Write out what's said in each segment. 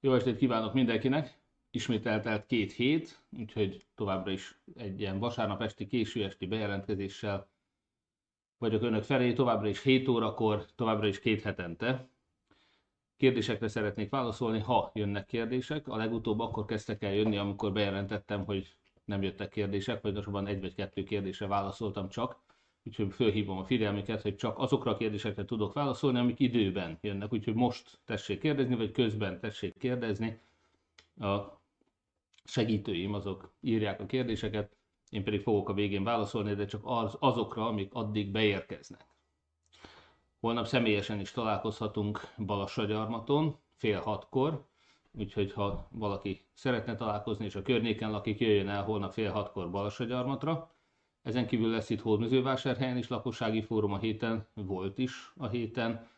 Jó estét kívánok mindenkinek! Ismét eltelt két hét, úgyhogy továbbra is egy ilyen vasárnap esti, késő esti bejelentkezéssel vagyok önök felé, továbbra is 7 órakor, továbbra is két hetente. Kérdésekre szeretnék válaszolni, ha jönnek kérdések. A legutóbb akkor kezdtek el jönni, amikor bejelentettem, hogy nem jöttek kérdések, vagy egy vagy kettő kérdésre válaszoltam csak úgyhogy fölhívom a figyelmüket, hogy csak azokra a kérdésekre tudok válaszolni, amik időben jönnek, úgyhogy most tessék kérdezni, vagy közben tessék kérdezni. A segítőim azok írják a kérdéseket, én pedig fogok a végén válaszolni, de csak az, azokra, amik addig beérkeznek. Holnap személyesen is találkozhatunk Balassagyarmaton, fél hatkor, úgyhogy ha valaki szeretne találkozni, és a környéken lakik, jöjjön el holnap fél hatkor Balassagyarmatra. Ezen kívül lesz itt Hódmezővásárhelyen is lakossági fórum a héten, volt is a héten,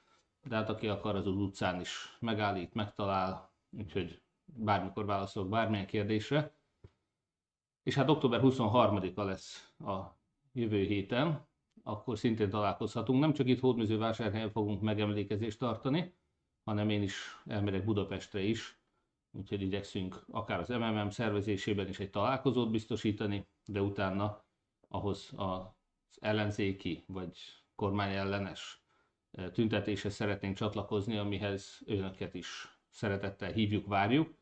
de hát aki akar, az, utcán is megállít, megtalál, úgyhogy bármikor válaszolok bármilyen kérdésre. És hát október 23-a lesz a jövő héten, akkor szintén találkozhatunk. Nem csak itt Hódmezővásárhelyen fogunk megemlékezést tartani, hanem én is elmegyek Budapestre is, úgyhogy igyekszünk akár az MMM szervezésében is egy találkozót biztosítani, de utána ahhoz az ellenzéki vagy kormány ellenes tüntetéshez szeretnénk csatlakozni, amihez önöket is szeretettel hívjuk, várjuk.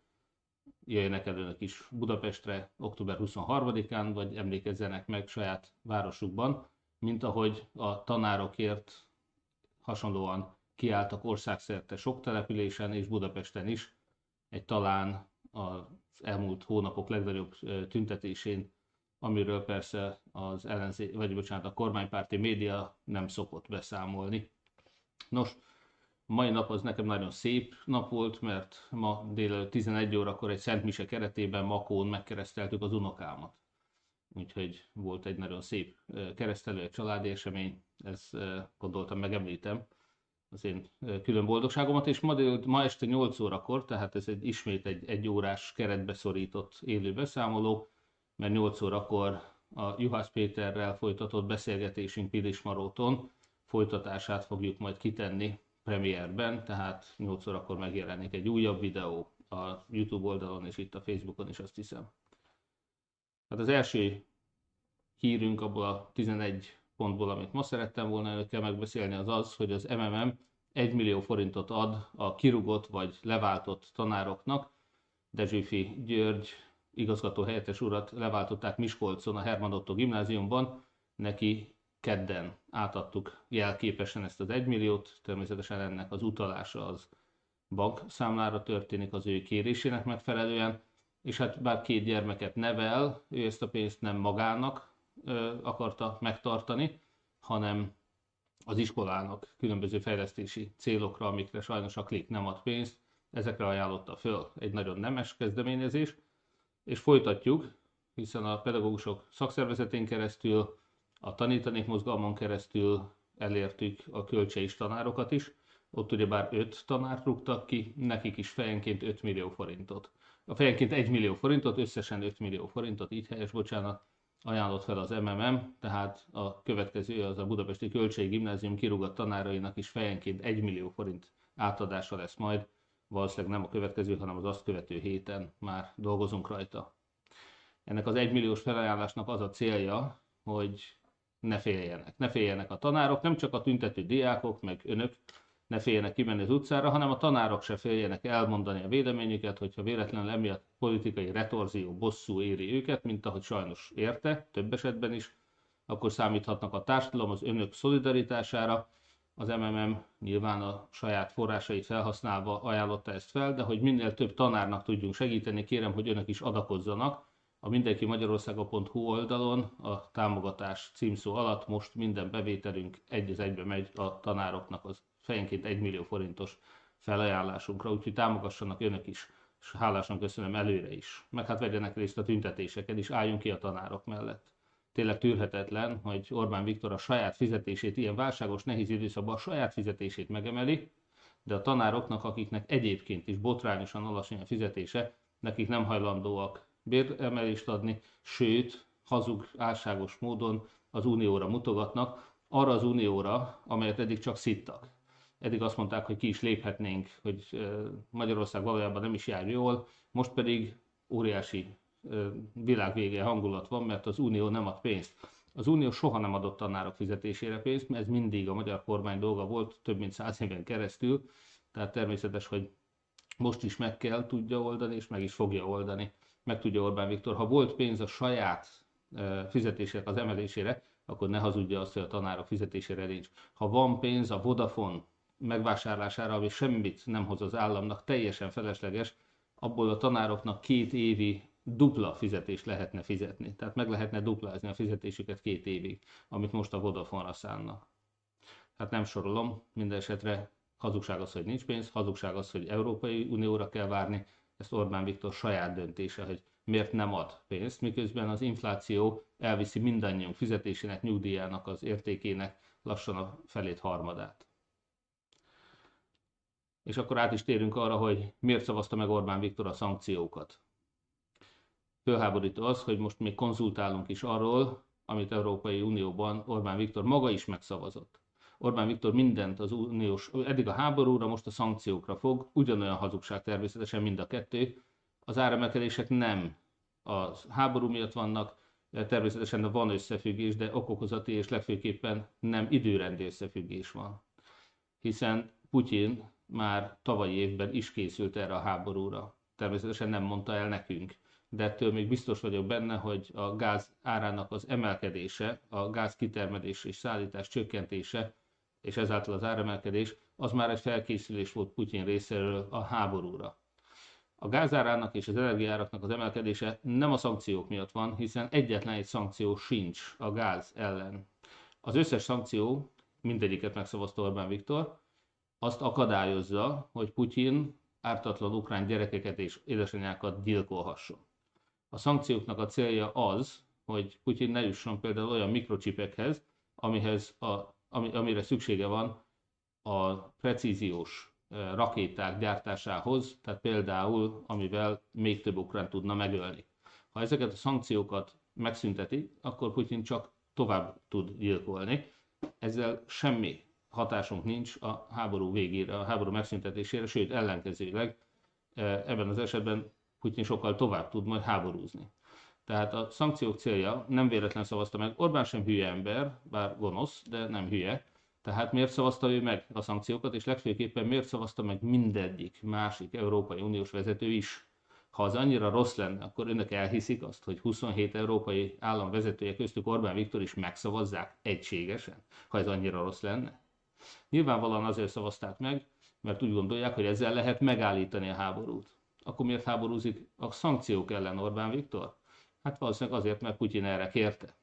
Jöjjenek el önök is Budapestre október 23-án, vagy emlékezzenek meg saját városukban, mint ahogy a tanárokért hasonlóan kiálltak országszerte sok településen és Budapesten is, egy talán az elmúlt hónapok legnagyobb tüntetésén amiről persze az ellenzé, vagy bocsánat, a kormánypárti média nem szokott beszámolni. Nos, mai nap az nekem nagyon szép nap volt, mert ma délelőtt 11 órakor egy Szent Mise keretében Makón megkereszteltük az unokámat. Úgyhogy volt egy nagyon szép keresztelő, egy családi esemény, ezt gondoltam megemlítem az én külön boldogságomat, és ma, dél, ma este 8 órakor, tehát ez egy ismét egy egy órás keretbe szorított élő beszámoló, mert 8 órakor a Juhász Péterrel folytatott beszélgetésünk Pilis Maróton folytatását fogjuk majd kitenni premierben, tehát 8 órakor megjelenik egy újabb videó a YouTube oldalon és itt a Facebookon is azt hiszem. Hát az első hírünk abból a 11 pontból, amit ma szerettem volna önökkel megbeszélni, az az, hogy az MMM 1 millió forintot ad a kirugott vagy leváltott tanároknak. Dezsőfi György igazgató helyettes urat leváltották Miskolcon a Herman Otto gimnáziumban, neki kedden átadtuk jelképesen ezt az egymilliót, természetesen ennek az utalása az bankszámlára történik az ő kérésének megfelelően, és hát bár két gyermeket nevel, ő ezt a pénzt nem magának ö, akarta megtartani, hanem az iskolának különböző fejlesztési célokra, amikre sajnos a klik nem ad pénzt, ezekre ajánlotta föl. Egy nagyon nemes kezdeményezés, és folytatjuk, hiszen a pedagógusok szakszervezetén keresztül, a tanítanék mozgalmon keresztül elértük a költséis tanárokat is. Ott ugyebár 5 tanárt rúgtak ki, nekik is fejenként 5 millió forintot. A fejenként 1 millió forintot, összesen 5 millió forintot, így helyes, bocsánat, ajánlott fel az MMM, tehát a következő az a Budapesti Költségi Gimnázium kirúgott tanárainak is fejenként 1 millió forint átadása lesz majd valószínűleg nem a következő, hanem az azt követő héten már dolgozunk rajta. Ennek az egymilliós felajánlásnak az a célja, hogy ne féljenek. Ne féljenek a tanárok, nem csak a tüntető diákok, meg önök ne féljenek kimenni az utcára, hanem a tanárok se féljenek elmondani a véleményüket, hogyha véletlenül emiatt politikai retorzió, bosszú éri őket, mint ahogy sajnos érte, több esetben is, akkor számíthatnak a társadalom az önök szolidaritására, az MMM nyilván a saját forrásait felhasználva ajánlotta ezt fel, de hogy minél több tanárnak tudjunk segíteni, kérem, hogy önök is adakozzanak. A mindenki Magyarországa.hu oldalon a támogatás címszó alatt most minden bevételünk egy az egybe megy a tanároknak az fejenként 1 millió forintos felajánlásunkra, úgyhogy támogassanak önök is, és hálásan köszönöm előre is. Meg hát vegyenek részt a tüntetéseken is, álljunk ki a tanárok mellett tényleg tűrhetetlen, hogy Orbán Viktor a saját fizetését ilyen válságos, nehéz időszakban a saját fizetését megemeli, de a tanároknak, akiknek egyébként is botrányosan alacsony a fizetése, nekik nem hajlandóak béremelést adni, sőt, hazug, álságos módon az unióra mutogatnak, arra az unióra, amelyet eddig csak szittak. eddig azt mondták, hogy ki is léphetnénk, hogy Magyarország valójában nem is jár jól, most pedig óriási világvége hangulat van, mert az Unió nem ad pénzt. Az Unió soha nem adott tanárok fizetésére pénzt, mert ez mindig a magyar kormány dolga volt, több mint száz éven keresztül, tehát természetes, hogy most is meg kell tudja oldani, és meg is fogja oldani. Meg tudja Orbán Viktor. Ha volt pénz a saját fizetések az emelésére, akkor ne hazudja azt, hogy a tanárok fizetésére nincs. Ha van pénz a Vodafone megvásárlására, ami semmit nem hoz az államnak, teljesen felesleges, abból a tanároknak két évi dupla fizetést lehetne fizetni. Tehát meg lehetne duplázni a fizetésüket két évig, amit most a Vodafone-ra szánnak. Hát nem sorolom, minden esetre hazugság az, hogy nincs pénz, hazugság az, hogy Európai Unióra kell várni, ezt Orbán Viktor saját döntése, hogy miért nem ad pénzt, miközben az infláció elviszi mindannyiunk fizetésének, nyugdíjának az értékének lassan a felét harmadát. És akkor át is térünk arra, hogy miért szavazta meg Orbán Viktor a szankciókat. Fölháborító az, hogy most még konzultálunk is arról, amit Európai Unióban Orbán Viktor maga is megszavazott. Orbán Viktor mindent az uniós, eddig a háborúra, most a szankciókra fog, ugyanolyan hazugság természetesen mind a kettő. Az áremelkedések nem a háború miatt vannak, természetesen van összefüggés, de okokozati és legfőképpen nem időrendi összefüggés van. Hiszen Putyin már tavalyi évben is készült erre a háborúra. Természetesen nem mondta el nekünk, de ettől még biztos vagyok benne, hogy a gáz árának az emelkedése, a gáz kitermelés és szállítás csökkentése, és ezáltal az áremelkedés, az már egy felkészülés volt Putyin részéről a háborúra. A gázárának és az energiáraknak az emelkedése nem a szankciók miatt van, hiszen egyetlen egy szankció sincs a gáz ellen. Az összes szankció, mindegyiket megszavazta Orbán Viktor, azt akadályozza, hogy Putyin ártatlan ukrán gyerekeket és édesanyákat gyilkolhasson. A szankcióknak a célja az, hogy Putyin ne jusson például olyan mikrocsipekhez, amihez a, ami, amire szüksége van a precíziós rakéták gyártásához, tehát például, amivel még több ukrán tudna megölni. Ha ezeket a szankciókat megszünteti, akkor Putyin csak tovább tud gyilkolni. Ezzel semmi hatásunk nincs a háború végére, a háború megszüntetésére, sőt ellenkezőleg ebben az esetben Putyin sokkal tovább tud majd háborúzni. Tehát a szankciók célja nem véletlen szavazta meg. Orbán sem hülye ember, bár gonosz, de nem hülye. Tehát miért szavazta ő meg a szankciókat, és legfőképpen miért szavazta meg mindegyik másik Európai Uniós vezető is? Ha az annyira rossz lenne, akkor önök elhiszik azt, hogy 27 európai állam vezetője köztük Orbán Viktor is megszavazzák egységesen, ha ez annyira rossz lenne? Nyilvánvalóan azért szavazták meg, mert úgy gondolják, hogy ezzel lehet megállítani a háborút. Akkor miért háborúzik a szankciók ellen Orbán Viktor? Hát valószínűleg azért, mert Putyin erre kérte.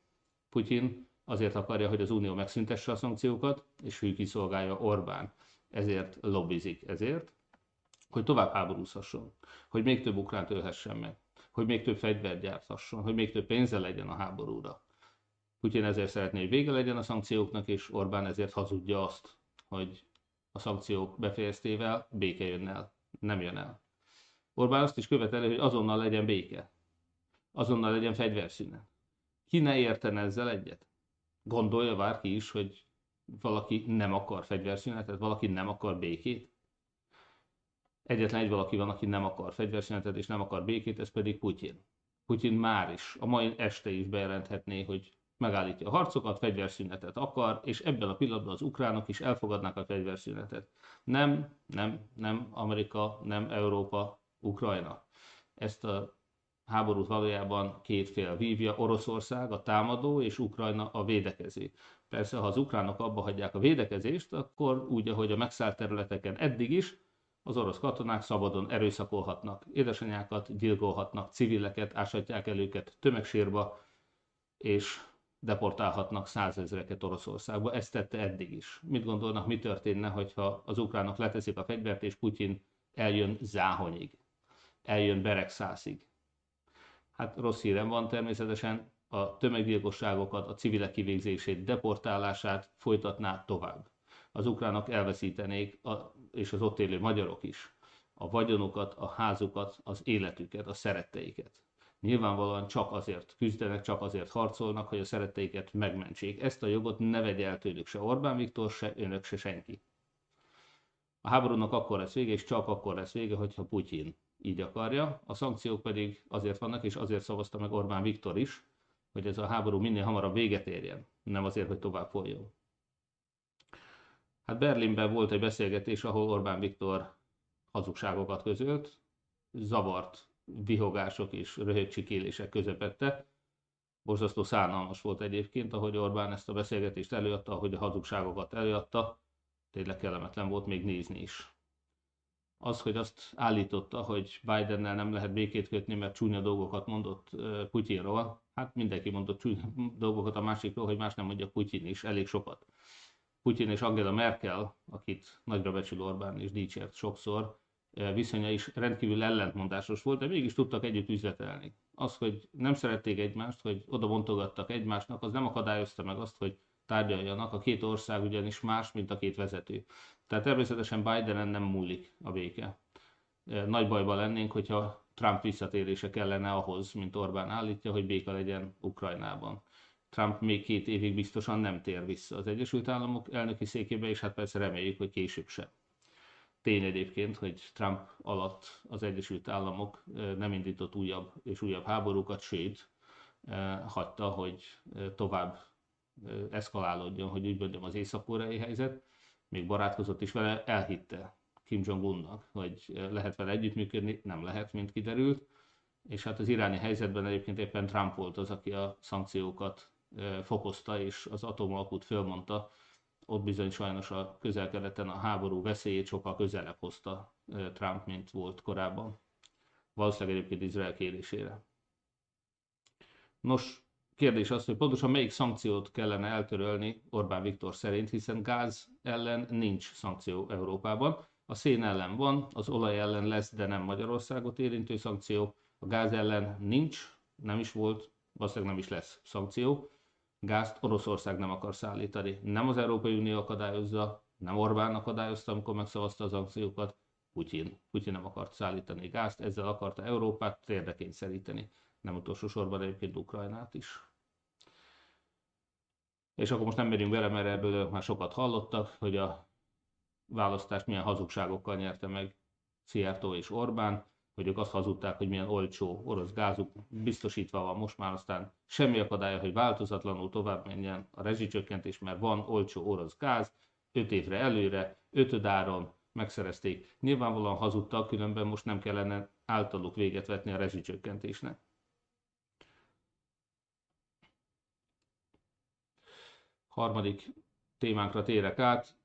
Putyin azért akarja, hogy az Unió megszüntesse a szankciókat, és ő kiszolgálja Orbán. Ezért lobbizik ezért, hogy tovább háborúzhasson, hogy még több ukránt ölhessen meg, hogy még több fegyvert gyárthasson, hogy még több pénze legyen a háborúra. Putyin ezért szeretné, hogy vége legyen a szankcióknak, és Orbán ezért hazudja azt, hogy a szankciók befejeztével béke jön el. Nem jön el. Orbán azt is követeli, hogy azonnal legyen béke. Azonnal legyen fegyverszünet. Ki ne értene ezzel egyet? Gondolja bárki is, hogy valaki nem akar fegyverszünetet, valaki nem akar békét? Egyetlen egy valaki van, aki nem akar fegyverszünetet és nem akar békét, ez pedig Putyin. Putyin már is, a mai este is bejelenthetné, hogy megállítja a harcokat, fegyverszünetet akar, és ebben a pillanatban az ukránok is elfogadnák a fegyverszünetet. Nem, nem, nem Amerika, nem Európa, Ukrajna. Ezt a háborút valójában két fél vívja, Oroszország a támadó és Ukrajna a védekező. Persze, ha az ukránok abba hagyják a védekezést, akkor úgy, ahogy a megszállt területeken eddig is, az orosz katonák szabadon erőszakolhatnak, édesanyákat gyilkolhatnak, civileket, ásatják el őket tömegsírba, és deportálhatnak százezreket Oroszországba. Ezt tette eddig is. Mit gondolnak, mi történne, hogyha az ukránok leteszik a fegyvert, és Putyin eljön Záhonyig, eljön Beregszászig? Hát rossz hírem van természetesen, a tömeggyilkosságokat, a civilek kivégzését, deportálását folytatná tovább. Az ukránok elveszítenék, a, és az ott élő magyarok is, a vagyonukat, a házukat, az életüket, a szeretteiket nyilvánvalóan csak azért küzdenek, csak azért harcolnak, hogy a szeretteiket megmentsék. Ezt a jogot ne vegye el tőlük se Orbán Viktor, se önök, se senki. A háborúnak akkor lesz vége, és csak akkor lesz vége, hogyha Putyin így akarja. A szankciók pedig azért vannak, és azért szavazta meg Orbán Viktor is, hogy ez a háború minél hamarabb véget érjen, nem azért, hogy tovább folyjon. Hát Berlinben volt egy beszélgetés, ahol Orbán Viktor hazugságokat közölt, zavart vihogások és röhögcsikélések közepette. Borzasztó szánalmas volt egyébként, ahogy Orbán ezt a beszélgetést előadta, ahogy a hazugságokat előadta. Tényleg kellemetlen volt még nézni is. Az, hogy azt állította, hogy Bidennel nem lehet békét kötni, mert csúnya dolgokat mondott Putyinról, hát mindenki mondott csúnya dolgokat a másikról, hogy más nem mondja Putyin is, elég sokat. Putyin és Angela Merkel, akit nagyra becsül Orbán és dicsért sokszor, viszonya is rendkívül ellentmondásos volt, de mégis tudtak együtt üzletelni. Az, hogy nem szerették egymást, hogy oda bontogattak egymásnak, az nem akadályozta meg azt, hogy tárgyaljanak. A két ország ugyanis más, mint a két vezető. Tehát természetesen Bidenen nem múlik a béke. Nagy bajban lennénk, hogyha Trump visszatérése kellene ahhoz, mint Orbán állítja, hogy béka legyen Ukrajnában. Trump még két évig biztosan nem tér vissza az Egyesült Államok elnöki székébe, és hát persze reméljük, hogy később sem. Tény egyébként, hogy Trump alatt az Egyesült Államok nem indított újabb és újabb háborúkat, sőt, hagyta, hogy tovább eszkalálódjon, hogy úgy mondjam, az észak-koreai helyzet. Még barátkozott is vele, elhitte Kim Jong-unnak, hogy lehet vele együttműködni, nem lehet, mint kiderült. És hát az iráni helyzetben egyébként éppen Trump volt az, aki a szankciókat fokozta és az atomalkut fölmondta, ott bizony sajnos a közel-keleten a háború veszélyét sokkal közelebb hozta Trump, mint volt korábban. Valószínűleg egyébként Izrael kérésére. Nos, kérdés az, hogy pontosan melyik szankciót kellene eltörölni Orbán Viktor szerint, hiszen gáz ellen nincs szankció Európában. A szén ellen van, az olaj ellen lesz, de nem Magyarországot érintő szankció. A gáz ellen nincs, nem is volt, valószínűleg nem is lesz szankció gázt Oroszország nem akar szállítani. Nem az Európai Unió akadályozza, nem Orbán akadályozta, amikor megszavazta az akciókat, Putyin. Putyin nem akart szállítani gázt, ezzel akarta Európát térdekényszeríteni. Nem utolsó sorban egyébként Ukrajnát is. És akkor most nem megyünk bele, mert ebből már sokat hallottak, hogy a választást milyen hazugságokkal nyerte meg Szijjártó és Orbán hogy ők azt hazudták, hogy milyen olcsó orosz gázuk biztosítva van most már, aztán semmi akadálya, hogy változatlanul tovább menjen a rezsicsökkentés, mert van olcsó orosz gáz, 5 évre előre, ötödáron megszerezték. Nyilvánvalóan hazudtak, különben most nem kellene általuk véget vetni a rezsicsökkentésnek. Harmadik témánkra térek át,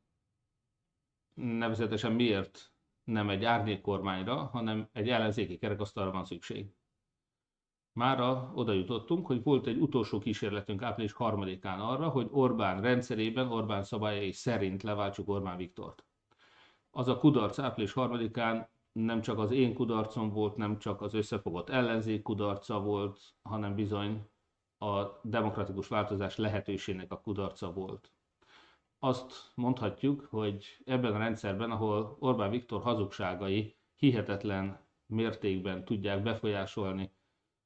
nevezetesen miért nem egy árnyék kormányra, hanem egy ellenzéki kerekasztalra van szükség. Mára oda jutottunk, hogy volt egy utolsó kísérletünk április harmadikán arra, hogy Orbán rendszerében, Orbán szabályai szerint leváltsuk Orbán Viktort. Az a kudarc április harmadikán nem csak az én kudarcom volt, nem csak az összefogott ellenzék kudarca volt, hanem bizony a demokratikus változás lehetőségnek a kudarca volt. Azt mondhatjuk, hogy ebben a rendszerben, ahol Orbán Viktor hazugságai hihetetlen mértékben tudják befolyásolni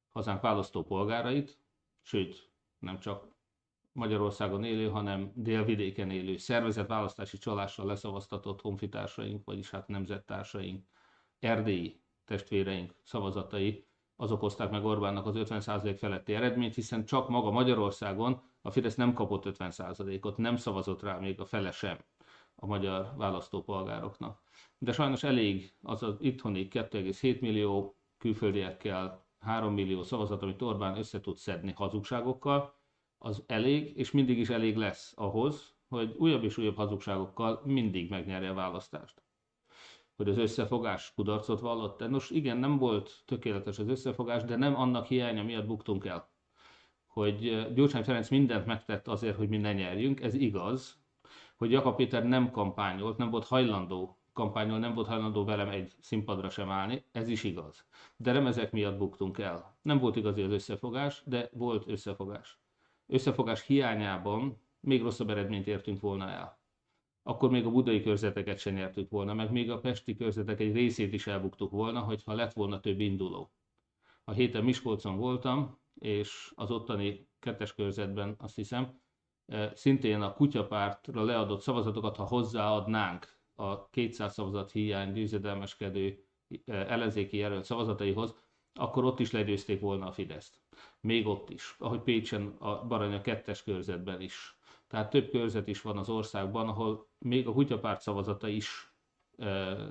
hazánk választópolgárait, sőt, nem csak Magyarországon élő, hanem délvidéken élő szervezett választási csalással leszavaztatott honfitársaink, vagyis hát nemzettársaink, erdélyi testvéreink szavazatai, azok hozták meg Orbánnak az 50% feletti eredményt, hiszen csak maga Magyarországon a Fidesz nem kapott 50%-ot, nem szavazott rá még a fele sem a magyar választópolgároknak. De sajnos elég az az itthoni 2,7 millió külföldiekkel 3 millió szavazat, amit Orbán össze tud szedni hazugságokkal, az elég, és mindig is elég lesz ahhoz, hogy újabb és újabb hazugságokkal mindig megnyerje a választást. Hogy az összefogás kudarcot vallott. Nos, igen, nem volt tökéletes az összefogás, de nem annak hiánya miatt buktunk el hogy Gyurcsány Ferenc mindent megtett azért, hogy mi ne nyerjünk, ez igaz, hogy Jakab Péter nem kampányolt, nem volt hajlandó kampányol, nem volt hajlandó velem egy színpadra sem állni, ez is igaz. De nem ezek miatt buktunk el. Nem volt igazi az összefogás, de volt összefogás. Összefogás hiányában még rosszabb eredményt értünk volna el. Akkor még a budai körzeteket sem nyertük volna, meg még a pesti körzetek egy részét is elbuktuk volna, hogyha lett volna több induló. A héten Miskolcon voltam, és az ottani kettes körzetben azt hiszem, szintén a kutyapártra leadott szavazatokat, ha hozzáadnánk a 200 szavazat hiány győzedelmeskedő ellenzéki jelölt szavazataihoz, akkor ott is legyőzték volna a Fideszt. Még ott is, ahogy Pécsen a Baranya kettes körzetben is. Tehát több körzet is van az országban, ahol még a kutyapárt szavazata is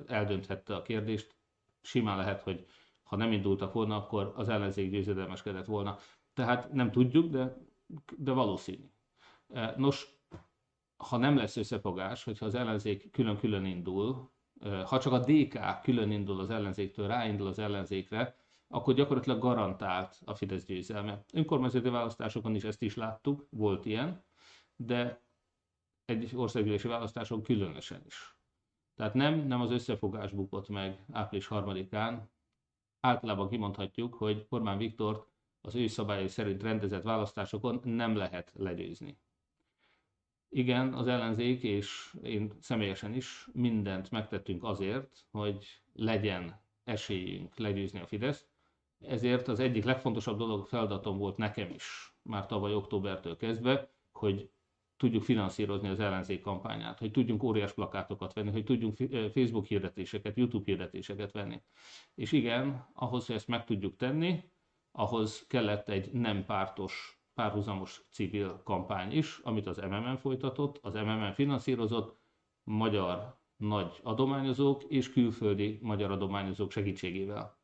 eldönthette a kérdést. Simán lehet, hogy ha nem indultak volna, akkor az ellenzék győzedelmeskedett volna. Tehát nem tudjuk, de, de valószínű. Nos, ha nem lesz összefogás, hogyha az ellenzék külön-külön indul, ha csak a DK külön indul az ellenzéktől, ráindul az ellenzékre, akkor gyakorlatilag garantált a Fidesz győzelme. Önkormányzati választásokon is ezt is láttuk, volt ilyen, de egy országgyűlési választáson különösen is. Tehát nem, nem az összefogás bukott meg április harmadikán. Általában kimondhatjuk, hogy Orbán Viktort az ő szabályai szerint rendezett választásokon nem lehet legyőzni. Igen, az ellenzék és én személyesen is mindent megtettünk azért, hogy legyen esélyünk legyőzni a Fideszt. Ezért az egyik legfontosabb dolog feladatom volt nekem is, már tavaly októbertől kezdve, hogy tudjuk finanszírozni az ellenzék kampányát, hogy tudjunk óriás plakátokat venni, hogy tudjunk Facebook hirdetéseket, YouTube hirdetéseket venni. És igen, ahhoz, hogy ezt meg tudjuk tenni, ahhoz kellett egy nem pártos, párhuzamos civil kampány is, amit az MMM folytatott, az MMM finanszírozott, magyar nagy adományozók és külföldi magyar adományozók segítségével.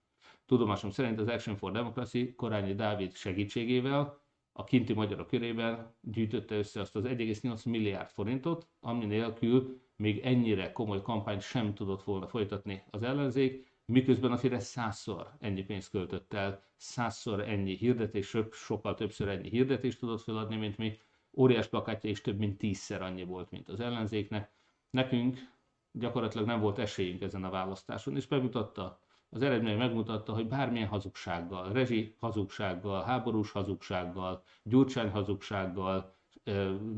Tudomásom szerint az Action for Democracy Korányi Dávid segítségével a kinti magyarok körében gyűjtötte össze azt az 1,8 milliárd forintot, ami nélkül még ennyire komoly kampányt sem tudott volna folytatni az ellenzék, miközben a Fidesz százszor ennyi pénzt költött el, százszor ennyi hirdetés, sokkal többször ennyi hirdetést tudott feladni, mint mi. Óriás plakátja is több mint tízszer annyi volt, mint az ellenzéknek. Nekünk gyakorlatilag nem volt esélyünk ezen a választáson, és bemutatta az eredmény megmutatta, hogy bármilyen hazugsággal, rezsi hazugsággal, háborús hazugsággal, gyurcsány hazugsággal,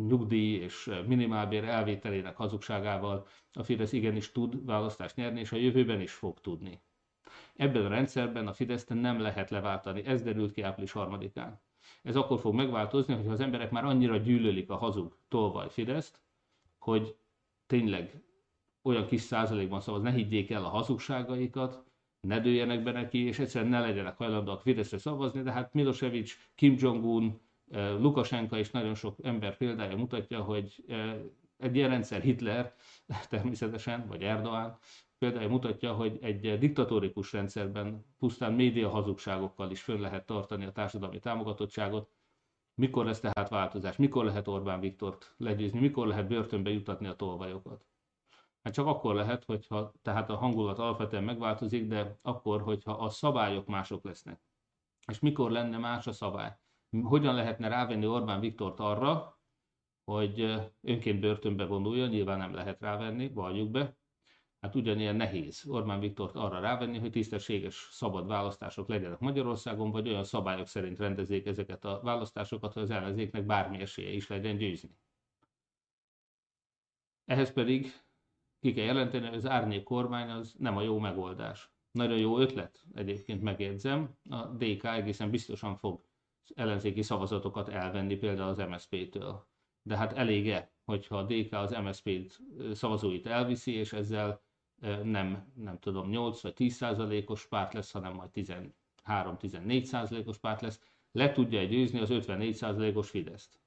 nyugdíj és minimálbér elvételének hazugságával a Fidesz igenis tud választást nyerni, és a jövőben is fog tudni. Ebben a rendszerben a Fideszt nem lehet leváltani, ez derült ki április harmadikán. Ez akkor fog megváltozni, hogyha az emberek már annyira gyűlölik a hazug tolvaj Fideszt, hogy tényleg olyan kis százalékban szavaz, ne higgyék el a hazugságaikat, ne dőljenek be neki, és egyszerűen ne legyenek hajlandóak Fideszre szavazni, de hát Milosevic, Kim Jong-un, eh, Lukasenka és nagyon sok ember példája mutatja, hogy eh, egy ilyen rendszer Hitler természetesen, vagy Erdoğan példája mutatja, hogy egy diktatórikus rendszerben pusztán média hazugságokkal is fönn lehet tartani a társadalmi támogatottságot. Mikor lesz tehát változás? Mikor lehet Orbán Viktort legyőzni? Mikor lehet börtönbe jutatni a tolvajokat? Hát csak akkor lehet, hogyha tehát a hangulat alapvetően megváltozik, de akkor, hogyha a szabályok mások lesznek. És mikor lenne más a szabály? Hogyan lehetne rávenni Orbán Viktort arra, hogy önként börtönbe vonuljon, nyilván nem lehet rávenni, valljuk be. Hát ugyanilyen nehéz Orbán Viktort arra rávenni, hogy tisztességes, szabad választások legyenek Magyarországon, vagy olyan szabályok szerint rendezzék ezeket a választásokat, hogy az ellenzéknek bármi esélye is legyen győzni. Ehhez pedig ki kell jelenteni, hogy az árnyék kormány az nem a jó megoldás. Nagyon jó ötlet, egyébként megjegyzem. A DK egészen biztosan fog ellenzéki szavazatokat elvenni például az MSZP-től. De hát elége, hogyha a DK az MSZP szavazóit elviszi, és ezzel nem, nem tudom, 8 vagy 10 százalékos párt lesz, hanem majd 13-14 százalékos párt lesz, le tudja győzni az 54 százalékos Fideszt.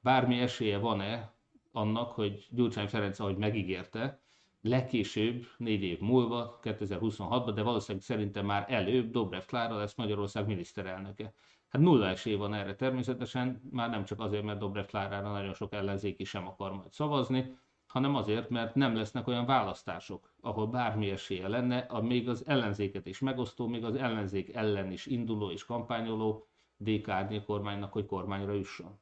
Bármi esélye van-e annak, hogy Gyurcsány Ferenc, ahogy megígérte, legkésőbb, négy év múlva, 2026-ban, de valószínűleg szerintem már előbb Dobrev Klára lesz Magyarország miniszterelnöke. Hát nulla esély van erre természetesen, már nem csak azért, mert Dobrev Klárára nagyon sok ellenzéki sem akar majd szavazni, hanem azért, mert nem lesznek olyan választások, ahol bármi esélye lenne, a még az ellenzéket is megosztó, még az ellenzék ellen is induló és kampányoló DK kormánynak, hogy kormányra jusson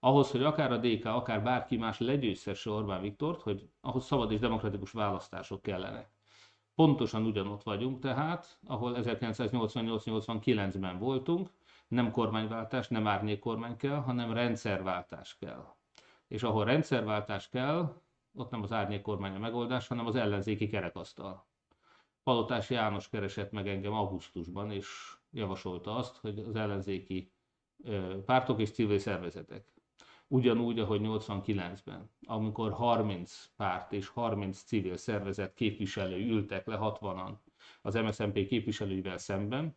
ahhoz, hogy akár a DK, akár bárki más legyőzhesse Orbán Viktort, hogy ahhoz szabad és demokratikus választások kellene. Pontosan ugyanott vagyunk tehát, ahol 1988-89-ben voltunk, nem kormányváltás, nem árnyék kormány kell, hanem rendszerváltás kell. És ahol rendszerváltás kell, ott nem az árnyék kormány a megoldás, hanem az ellenzéki kerekasztal. Palotás János keresett meg engem augusztusban, és javasolta azt, hogy az ellenzéki pártok és civil szervezetek ugyanúgy, ahogy 89-ben, amikor 30 párt és 30 civil szervezet képviselői ültek le 60-an az MSZNP képviselőivel szemben,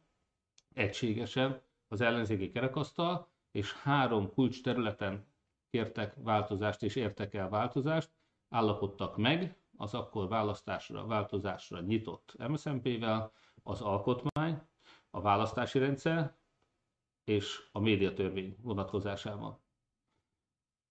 egységesen az ellenzéki kerekasztal, és három kulcs területen kértek változást és értek el változást, állapodtak meg az akkor választásra, változásra nyitott MSZNP-vel, az alkotmány, a választási rendszer és a médiatörvény vonatkozásában.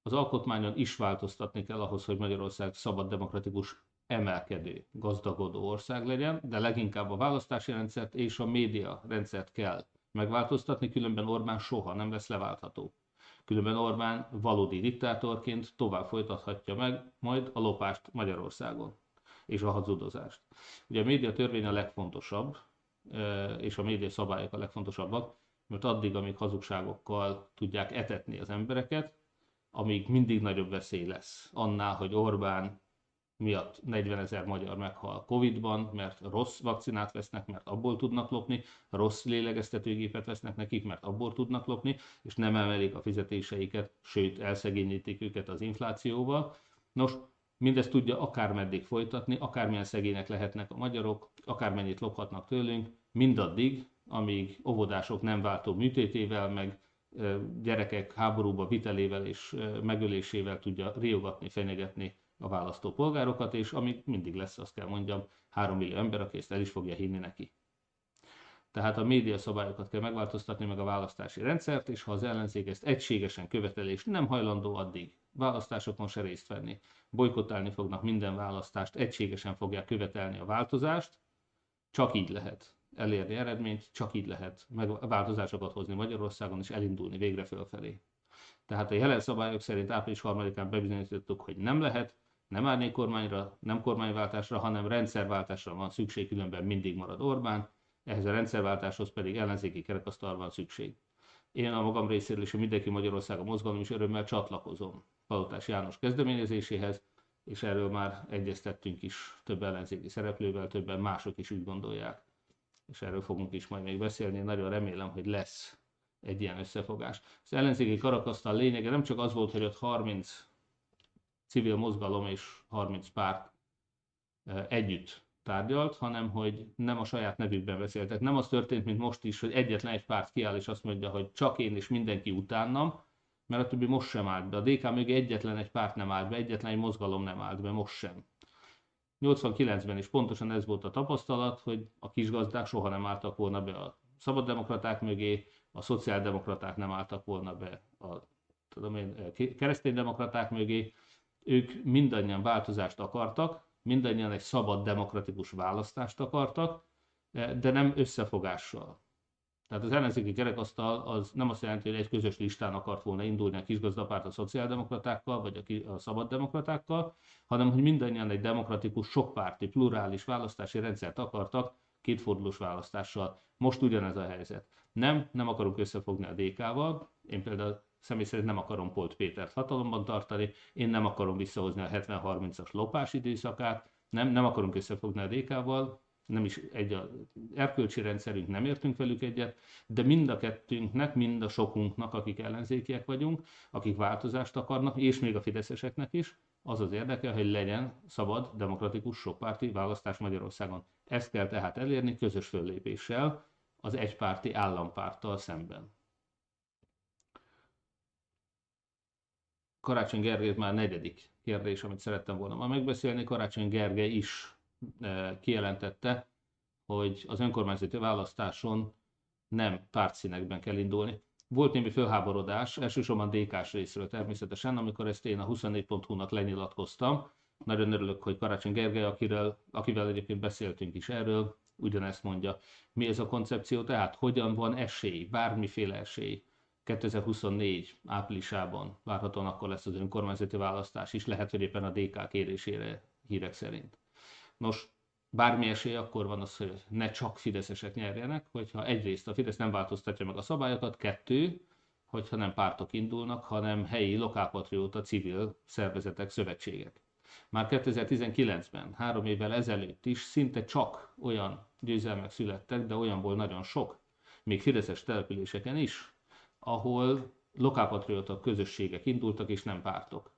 Az alkotmányon is változtatni kell ahhoz, hogy Magyarország szabad, demokratikus, emelkedő, gazdagodó ország legyen, de leginkább a választási rendszert és a média rendszert kell megváltoztatni, különben Orbán soha nem lesz leváltható. Különben Orbán valódi diktátorként tovább folytathatja meg majd a lopást Magyarországon és a hazudozást. Ugye a média törvény a legfontosabb, és a média szabályok a legfontosabbak, mert addig, amíg hazugságokkal tudják etetni az embereket, amíg mindig nagyobb veszély lesz annál, hogy Orbán miatt 40 ezer magyar meghal Covid-ban, mert rossz vakcinát vesznek, mert abból tudnak lopni, rossz lélegeztetőgépet vesznek nekik, mert abból tudnak lopni, és nem emelik a fizetéseiket, sőt elszegényítik őket az inflációval. Nos, mindezt tudja akármeddig folytatni, akármilyen szegények lehetnek a magyarok, akármennyit lophatnak tőlünk, mindaddig, amíg óvodások nem váltó műtétével, meg gyerekek háborúba vitelével és megölésével tudja riogatni, fenyegetni a választópolgárokat, és amíg mindig lesz, azt kell mondjam, 3 millió ember, aki ezt el is fogja hinni neki. Tehát a média szabályokat kell megváltoztatni, meg a választási rendszert, és ha az ellenzék ezt egységesen követelés nem hajlandó addig választásokon se részt venni, bolykottálni fognak minden választást, egységesen fogják követelni a változást, csak így lehet elérni eredményt, csak így lehet meg változásokat hozni Magyarországon, és elindulni végre fölfelé. Tehát a jelen szabályok szerint április 3-án bebizonyítottuk, hogy nem lehet, nem árnyék kormányra, nem kormányváltásra, hanem rendszerváltásra van szükség, különben mindig marad Orbán, ehhez a rendszerváltáshoz pedig ellenzéki kerekasztal van szükség. Én a magam részéről és a Mindenki Magyarországa mozgalom is örömmel csatlakozom Palotás János kezdeményezéséhez, és erről már egyeztettünk is több ellenzéki szereplővel, többen mások is úgy gondolják, és erről fogunk is majd még beszélni. Nagyon remélem, hogy lesz egy ilyen összefogás. Az ellenzéki karakasztal lényege nem csak az volt, hogy ott 30 civil mozgalom és 30 párt együtt tárgyalt, hanem hogy nem a saját nevükben beszéltek. Nem az történt, mint most is, hogy egyetlen egy párt kiáll és azt mondja, hogy csak én és mindenki utánam, mert a többi most sem állt be. A DK mögé egyetlen egy párt nem állt be, egyetlen egy mozgalom nem állt be, most sem. 89-ben is pontosan ez volt a tapasztalat, hogy a kisgazdák soha nem álltak volna be a szabaddemokraták mögé, a szociáldemokraták nem álltak volna be a tudom én, kereszténydemokraták mögé, ők mindannyian változást akartak, mindannyian egy szabad demokratikus választást akartak, de nem összefogással. Tehát az ellenzéki kerekasztal az nem azt jelenti, hogy egy közös listán akart volna indulni a kisgazdapárt a szociáldemokratákkal, vagy a, a szabaddemokratákkal, hanem hogy mindannyian egy demokratikus, sokpárti, plurális választási rendszert akartak, kétfordulós választással. Most ugyanez a helyzet. Nem, nem akarunk összefogni a DK-val. Én például személy szerint nem akarom Polt Pétert hatalomban tartani, én nem akarom visszahozni a 70-30-as lopás időszakát, nem, nem akarunk összefogni a DK-val, nem is egy a erkölcsi rendszerünk, nem értünk velük egyet, de mind a kettőnknek, mind a sokunknak, akik ellenzékiek vagyunk, akik változást akarnak, és még a fideszeseknek is, az az érdeke, hogy legyen szabad, demokratikus, sokpárti választás Magyarországon. Ezt kell tehát elérni közös föllépéssel az egypárti állampárttal szemben. Karácsony Gergely már negyedik kérdés, amit szerettem volna ma megbeszélni. Karácsony Gergely is kijelentette, hogy az önkormányzati választáson nem pártszínekben kell indulni. Volt némi fölháborodás, elsősorban DK-s részről természetesen, amikor ezt én a 24.hu-nak lenyilatkoztam. Nagyon örülök, hogy Karácsony Gergely, akiről, akivel egyébként beszéltünk is erről, ugyanezt mondja. Mi ez a koncepció? Tehát hogyan van esély, bármiféle esély 2024 áprilisában várhatóan akkor lesz az önkormányzati választás is, lehet, hogy éppen a DK kérésére hírek szerint. Nos, bármi esély akkor van az, hogy ne csak fideszesek nyerjenek, hogyha egyrészt a Fidesz nem változtatja meg a szabályokat, kettő, hogyha nem pártok indulnak, hanem helyi, lokálpatrióta, civil szervezetek, szövetségek. Már 2019-ben, három évvel ezelőtt is szinte csak olyan győzelmek születtek, de olyanból nagyon sok, még fideszes településeken is, ahol lokálpatrióta közösségek indultak, és nem pártok.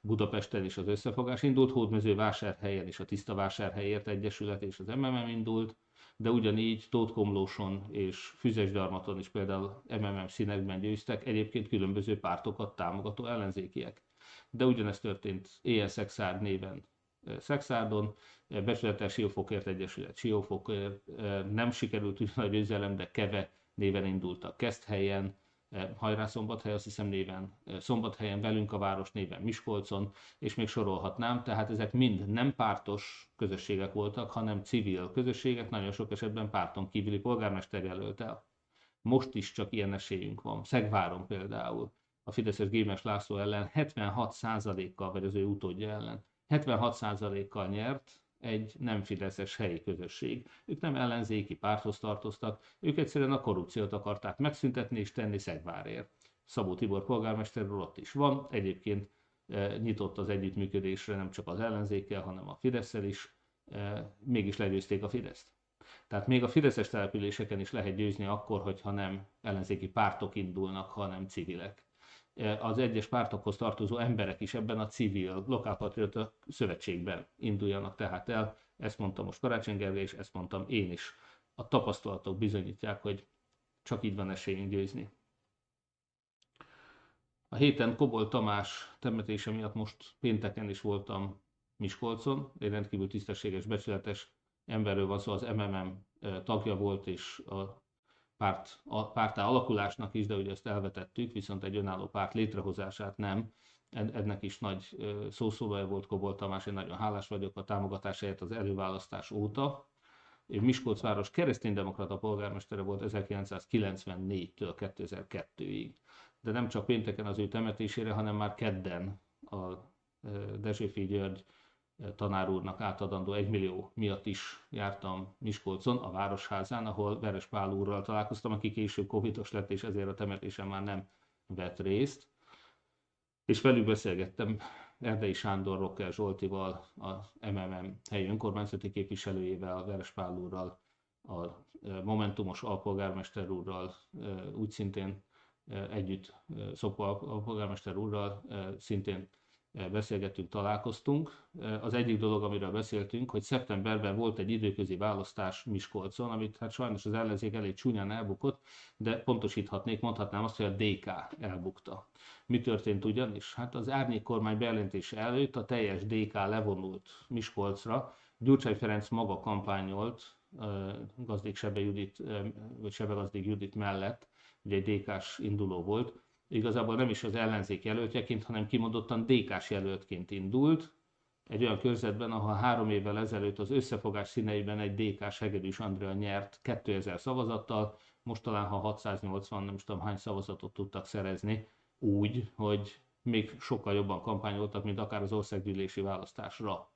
Budapesten is az összefogás indult, Hódmező vásárhelyen is a Tiszta Vásárhelyért Egyesület és az MMM indult, de ugyanígy Tótkomlóson és Füzesdarmaton is például MMM színekben győztek, egyébként különböző pártokat támogató ellenzékiek. De ugyanezt történt ESXR néven Szexárdon, becsületes Siófokért Egyesület. Siófokért nem sikerült ugyan a győzelem, de Keve néven indultak Keszthelyen, Hajrá Szombathely, azt hiszem néven Szombathelyen, velünk a város néven Miskolcon, és még sorolhatnám, tehát ezek mind nem pártos közösségek voltak, hanem civil közösségek, nagyon sok esetben párton kívüli polgármester jelölt el. Most is csak ilyen esélyünk van. Szegváron például a Fideszes Gémes László ellen 76%-kal, vagy az ő utódja ellen 76%-kal nyert egy nem fideszes helyi közösség. Ők nem ellenzéki párthoz tartoztak, ők egyszerűen a korrupciót akarták megszüntetni és tenni Szegvárért. Szabó Tibor polgármester ott is van, egyébként e, nyitott az együttműködésre nem csak az ellenzékkel, hanem a Fideszsel is, e, mégis legyőzték a Fideszt. Tehát még a Fideszes településeken is lehet győzni akkor, hogyha nem ellenzéki pártok indulnak, hanem civilek. E, az egyes pártokhoz tartozó emberek is ebben a civil, lokálpatriota szövetségben induljanak tehát el. Ezt mondta most Karácsony Gergely, és ezt mondtam én is. A tapasztalatok bizonyítják, hogy csak így van esélyünk győzni. A héten Kobol Tamás temetése miatt most pénteken is voltam Miskolcon, egy rendkívül tisztességes, becsületes emberről van szó, az MMM tagja volt, és a párt, a pártá alakulásnak is, de ugye ezt elvetettük, viszont egy önálló párt létrehozását nem. Ennek is nagy szószólója volt Kobol Tamás, én nagyon hálás vagyok a támogatásáért az előválasztás óta. Miskolc város kereszténydemokrata polgármestere volt 1994-től 2002-ig. De nem csak pénteken az ő temetésére, hanem már kedden a Dezsőfi György tanár úrnak átadandó egy millió miatt is jártam Miskolcon, a Városházán, ahol Veres Pál úrral találkoztam, aki később covidos lett, és ezért a temetésen már nem vett És velük beszélgettem Erdei Sándor Rocker Zsoltival, a MMM helyi önkormányzati képviselőjével, Veres Pál úrral, a Momentumos alpolgármester úrral, úgy szintén együtt, Szokva alpolgármester úrral szintén beszélgettünk, találkoztunk. Az egyik dolog, amiről beszéltünk, hogy szeptemberben volt egy időközi választás Miskolcon, amit hát sajnos az ellenzék elég csúnyán elbukott, de pontosíthatnék, mondhatnám azt, hogy a DK elbukta. Mi történt ugyanis? Hát az árnyék kormány bejelentése előtt a teljes DK levonult Miskolcra, Gyurcsány Ferenc maga kampányolt Gazdik Sebe Judit, vagy Sebe Gazdik Judit mellett, ugye egy DK-s induló volt, igazából nem is az ellenzék jelöltjeként, hanem kimondottan DK-s jelöltként indult, egy olyan körzetben, ahol három évvel ezelőtt az összefogás színeiben egy DK-s Hegedűs Andrea nyert 2000 szavazattal, most talán ha 680, nem tudom hány szavazatot tudtak szerezni, úgy, hogy még sokkal jobban kampányoltak, mint akár az országgyűlési választásra.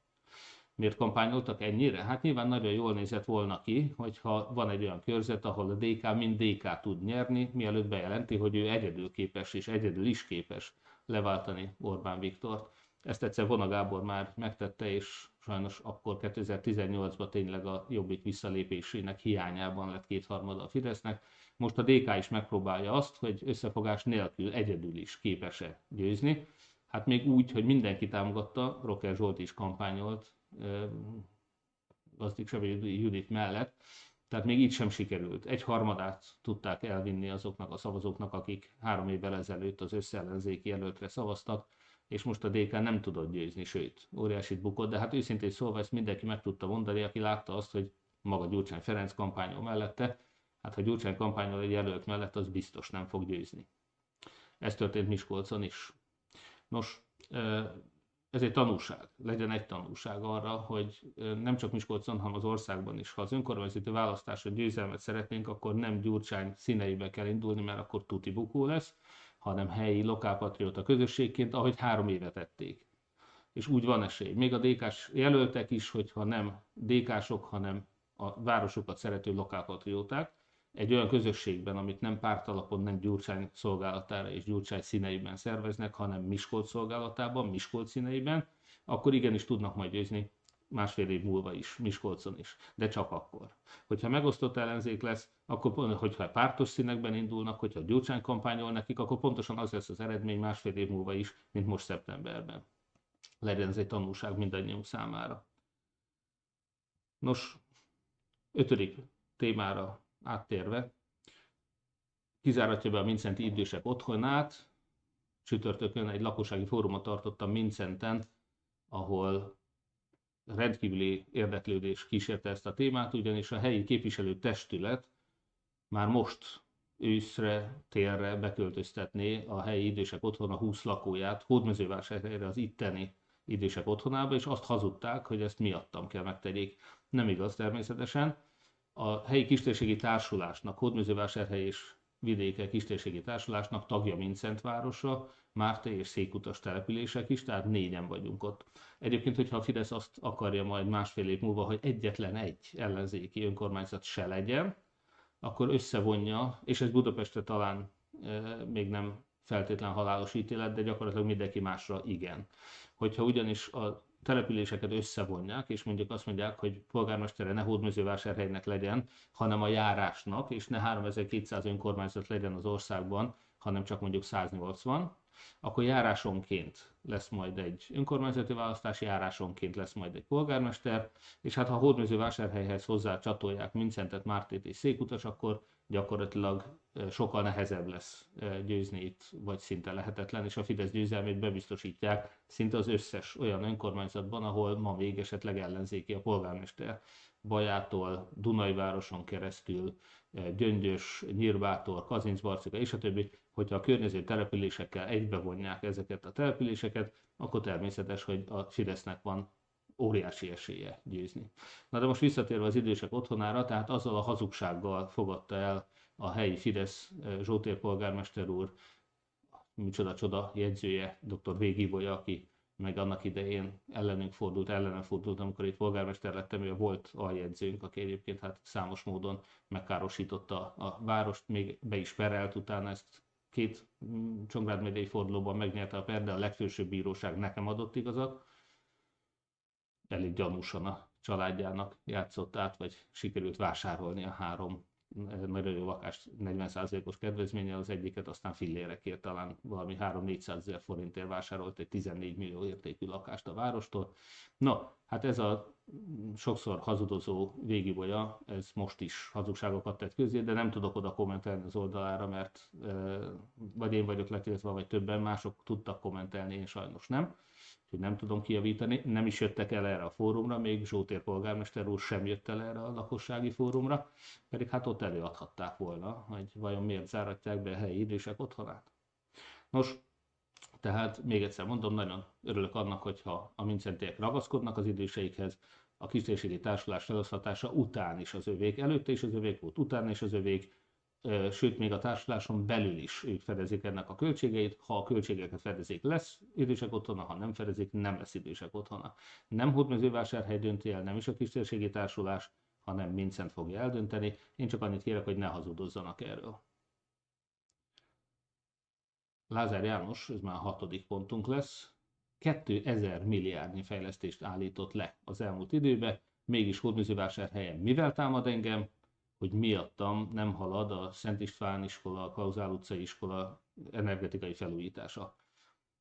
Miért kampányoltak ennyire? Hát nyilván nagyon jól nézett volna ki, hogyha van egy olyan körzet, ahol a DK mind DK tud nyerni, mielőtt bejelenti, hogy ő egyedül képes és egyedül is képes leváltani Orbán Viktort. Ezt egyszer Vona Gábor már megtette, és sajnos akkor 2018-ban tényleg a jobbik visszalépésének hiányában lett kétharmada a Fidesznek. Most a DK is megpróbálja azt, hogy összefogás nélkül egyedül is képes-e győzni. Hát még úgy, hogy mindenki támogatta, Rocker Zsolt is kampányolt Gazdik Sabi Judit mellett, tehát még így sem sikerült. Egy harmadát tudták elvinni azoknak a szavazóknak, akik három évvel ezelőtt az összellenzéki jelöltre szavaztak, és most a DK nem tudott győzni, sőt, óriásit bukott, de hát őszintén szólva ezt mindenki meg tudta mondani, aki látta azt, hogy maga Gyurcsány Ferenc kampányol mellette, hát ha Gyurcsány kampányol egy jelölt mellett, az biztos nem fog győzni. Ez történt Miskolcon is. Nos, ez egy tanúság, legyen egy tanúság arra, hogy nem csak Miskolcon, hanem az országban is, ha az önkormányzati választásra győzelmet szeretnénk, akkor nem Gyurcsány színeibe kell indulni, mert akkor tuti bukó lesz, hanem helyi lokálpatrióta közösségként, ahogy három évet tették. És úgy van esély. Még a DK-s jelöltek is, hogyha nem DK-sok, hanem a városokat szerető lokálpatrióták, egy olyan közösségben, amit nem pártalapon, nem Gyurcsány szolgálatára és Gyurcsány színeiben szerveznek, hanem Miskolc szolgálatában, Miskolc színeiben, akkor igenis tudnak majd győzni másfél év múlva is, Miskolcon is, de csak akkor. Hogyha megosztott ellenzék lesz, akkor, hogyha pártos színekben indulnak, hogyha Gyurcsány kampányol nekik, akkor pontosan az lesz az eredmény másfél év múlva is, mint most szeptemberben. Legyen ez egy tanulság mindannyiunk számára. Nos, ötödik témára áttérve, kizáratja be a Mincenti idősek otthonát, csütörtökön egy lakossági fórumot tartottam Mincenten, ahol rendkívüli érdeklődés kísérte ezt a témát, ugyanis a helyi képviselő testület már most őszre, télre beköltöztetné a helyi idősek otthona 20 lakóját Hódmezővásárhelyre az itteni idősek otthonába, és azt hazudták, hogy ezt miattam kell megtegyék. Nem igaz természetesen. A helyi kistérségi társulásnak, Hódmezővásárhely és vidéke kistérségi társulásnak tagja Mincent városa, Márta és Székutas települések is, tehát négyen vagyunk ott. Egyébként, hogyha a Fidesz azt akarja majd másfél év múlva, hogy egyetlen egy ellenzéki önkormányzat se legyen, akkor összevonja, és ez Budapestre talán e, még nem feltétlen halálos ítélet, de gyakorlatilag mindenki másra igen. Hogyha ugyanis a településeket összevonják, és mondjuk azt mondják, hogy polgármestere ne hódmezővásárhelynek legyen, hanem a járásnak, és ne 3200 önkormányzat legyen az országban, hanem csak mondjuk 180, akkor járásonként lesz majd egy önkormányzati választás, járásonként lesz majd egy polgármester, és hát ha hódmezővásárhelyhez hozzá csatolják Mincentet, Mártét és Székutas, akkor gyakorlatilag sokkal nehezebb lesz győzni itt, vagy szinte lehetetlen, és a Fidesz győzelmét bebiztosítják szinte az összes olyan önkormányzatban, ahol ma még esetleg ellenzéki a polgármester. Bajától, Dunajvároson keresztül, Gyöngyös, Nyírbátor, Kazincbarcika és a többi, hogyha a környező településekkel egybevonják ezeket a településeket, akkor természetes, hogy a Fidesznek van óriási esélye győzni. Na de most visszatérve az idősek otthonára, tehát azzal a hazugsággal fogadta el a helyi Fidesz Zsótér polgármester úr, micsoda csoda jegyzője, dr. Végibolya, aki meg annak idején ellenünk fordult, ellenem fordult, amikor itt polgármester lettem, ő volt aljegyzőnk, aki egyébként hát számos módon megkárosította a várost, még be is perelt utána ezt két mm, Csongrád megyei fordulóban megnyerte a per, de a legfősőbb bíróság nekem adott igazat. Elég gyanúsan a családjának játszott át, vagy sikerült vásárolni a három nagyon jó lakást 40%-os kedvezménye, az egyiket aztán fillérekért talán valami 3-400 ezer forintért vásárolt egy 14 millió értékű lakást a várostól. No, hát ez a sokszor hazudozó végibolya, ez most is hazugságokat tett közé, de nem tudok oda kommentelni az oldalára, mert vagy én vagyok letiltva, vagy többen mások tudtak kommentelni, én sajnos nem hogy nem tudom kijavítani, nem is jöttek el erre a fórumra, még Zsótér polgármester úr sem jött el erre a lakossági fórumra, pedig hát ott előadhatták volna, hogy vajon miért záratják be a helyi idősek otthonát. Nos, tehát még egyszer mondom, nagyon örülök annak, hogyha a mincentiek ragaszkodnak az időseikhez, a kistérségi társulás felosztatása után is az övék, előtte is az övék volt, utána is az övék, sőt még a társuláson belül is ők fedezik ennek a költségeit. Ha a költségeket fedezik, lesz idősek otthona, ha nem fedezik, nem lesz idősek otthona. Nem Hódmezővásárhely dönti el, nem is a kistérségi társulás, hanem Mincent fogja eldönteni. Én csak annyit kérek, hogy ne hazudozzanak erről. Lázár János, ez már a hatodik pontunk lesz, 2000 milliárdnyi fejlesztést állított le az elmúlt időben, mégis Hódmezővásárhelyen mivel támad engem? Hogy miattam nem halad a Szent István iskola, a Klauzál utcai iskola energetikai felújítása.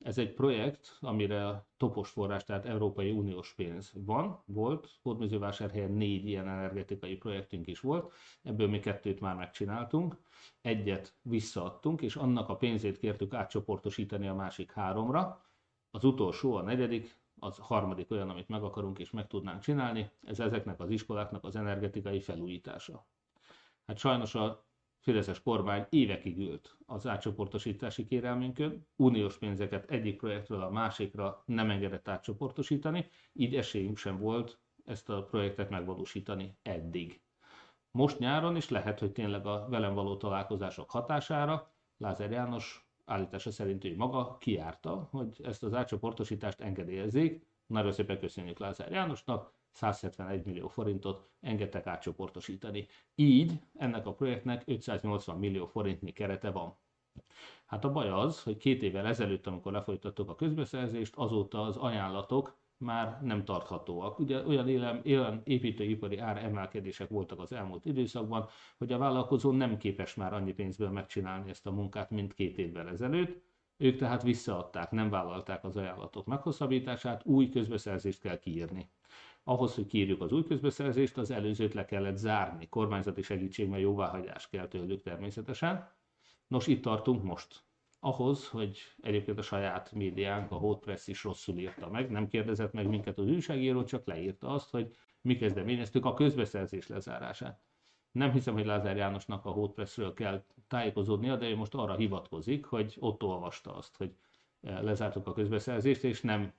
Ez egy projekt, amire topos forrás, tehát Európai Uniós pénz van, volt, Hódmezővásárhelyen négy ilyen energetikai projektünk is volt, ebből mi kettőt már megcsináltunk, egyet visszaadtunk, és annak a pénzét kértük átcsoportosítani a másik háromra, az utolsó, a negyedik, az harmadik olyan, amit meg akarunk és meg tudnánk csinálni, ez ezeknek az iskoláknak az energetikai felújítása. Hát sajnos a Fideszes kormány évekig ült az átcsoportosítási kérelmünkön, uniós pénzeket egyik projektről a másikra nem engedett átcsoportosítani, így esélyünk sem volt ezt a projektet megvalósítani eddig. Most nyáron is lehet, hogy tényleg a velem való találkozások hatására Lázár János állítása szerint ő maga kiárta, hogy ezt az átcsoportosítást engedélyezzék. Nagyon szépen köszönjük Lázár Jánosnak, 171 millió forintot engedtek átcsoportosítani. Így ennek a projektnek 580 millió forintnyi kerete van. Hát a baj az, hogy két évvel ezelőtt, amikor lefolytattuk a közbeszerzést, azóta az ajánlatok már nem tarthatóak. Ugye olyan, élem, olyan építőipari ár emelkedések voltak az elmúlt időszakban, hogy a vállalkozó nem képes már annyi pénzből megcsinálni ezt a munkát, mint két évvel ezelőtt. Ők tehát visszaadták, nem vállalták az ajánlatok meghosszabbítását, új közbeszerzést kell kiírni. Ahhoz, hogy kiírjuk az új közbeszerzést, az előzőt le kellett zárni. Kormányzati segítségben jóváhagyás kell tőlük természetesen. Nos, itt tartunk most ahhoz, hogy egyébként a saját médiánk, a Hot is rosszul írta meg, nem kérdezett meg minket az újságíró, csak leírta azt, hogy mi kezdeményeztük a közbeszerzés lezárását. Nem hiszem, hogy Lázár Jánosnak a Hot kell tájékozódnia, de ő most arra hivatkozik, hogy ott olvasta azt, hogy eh, lezártuk a közbeszerzést, és nem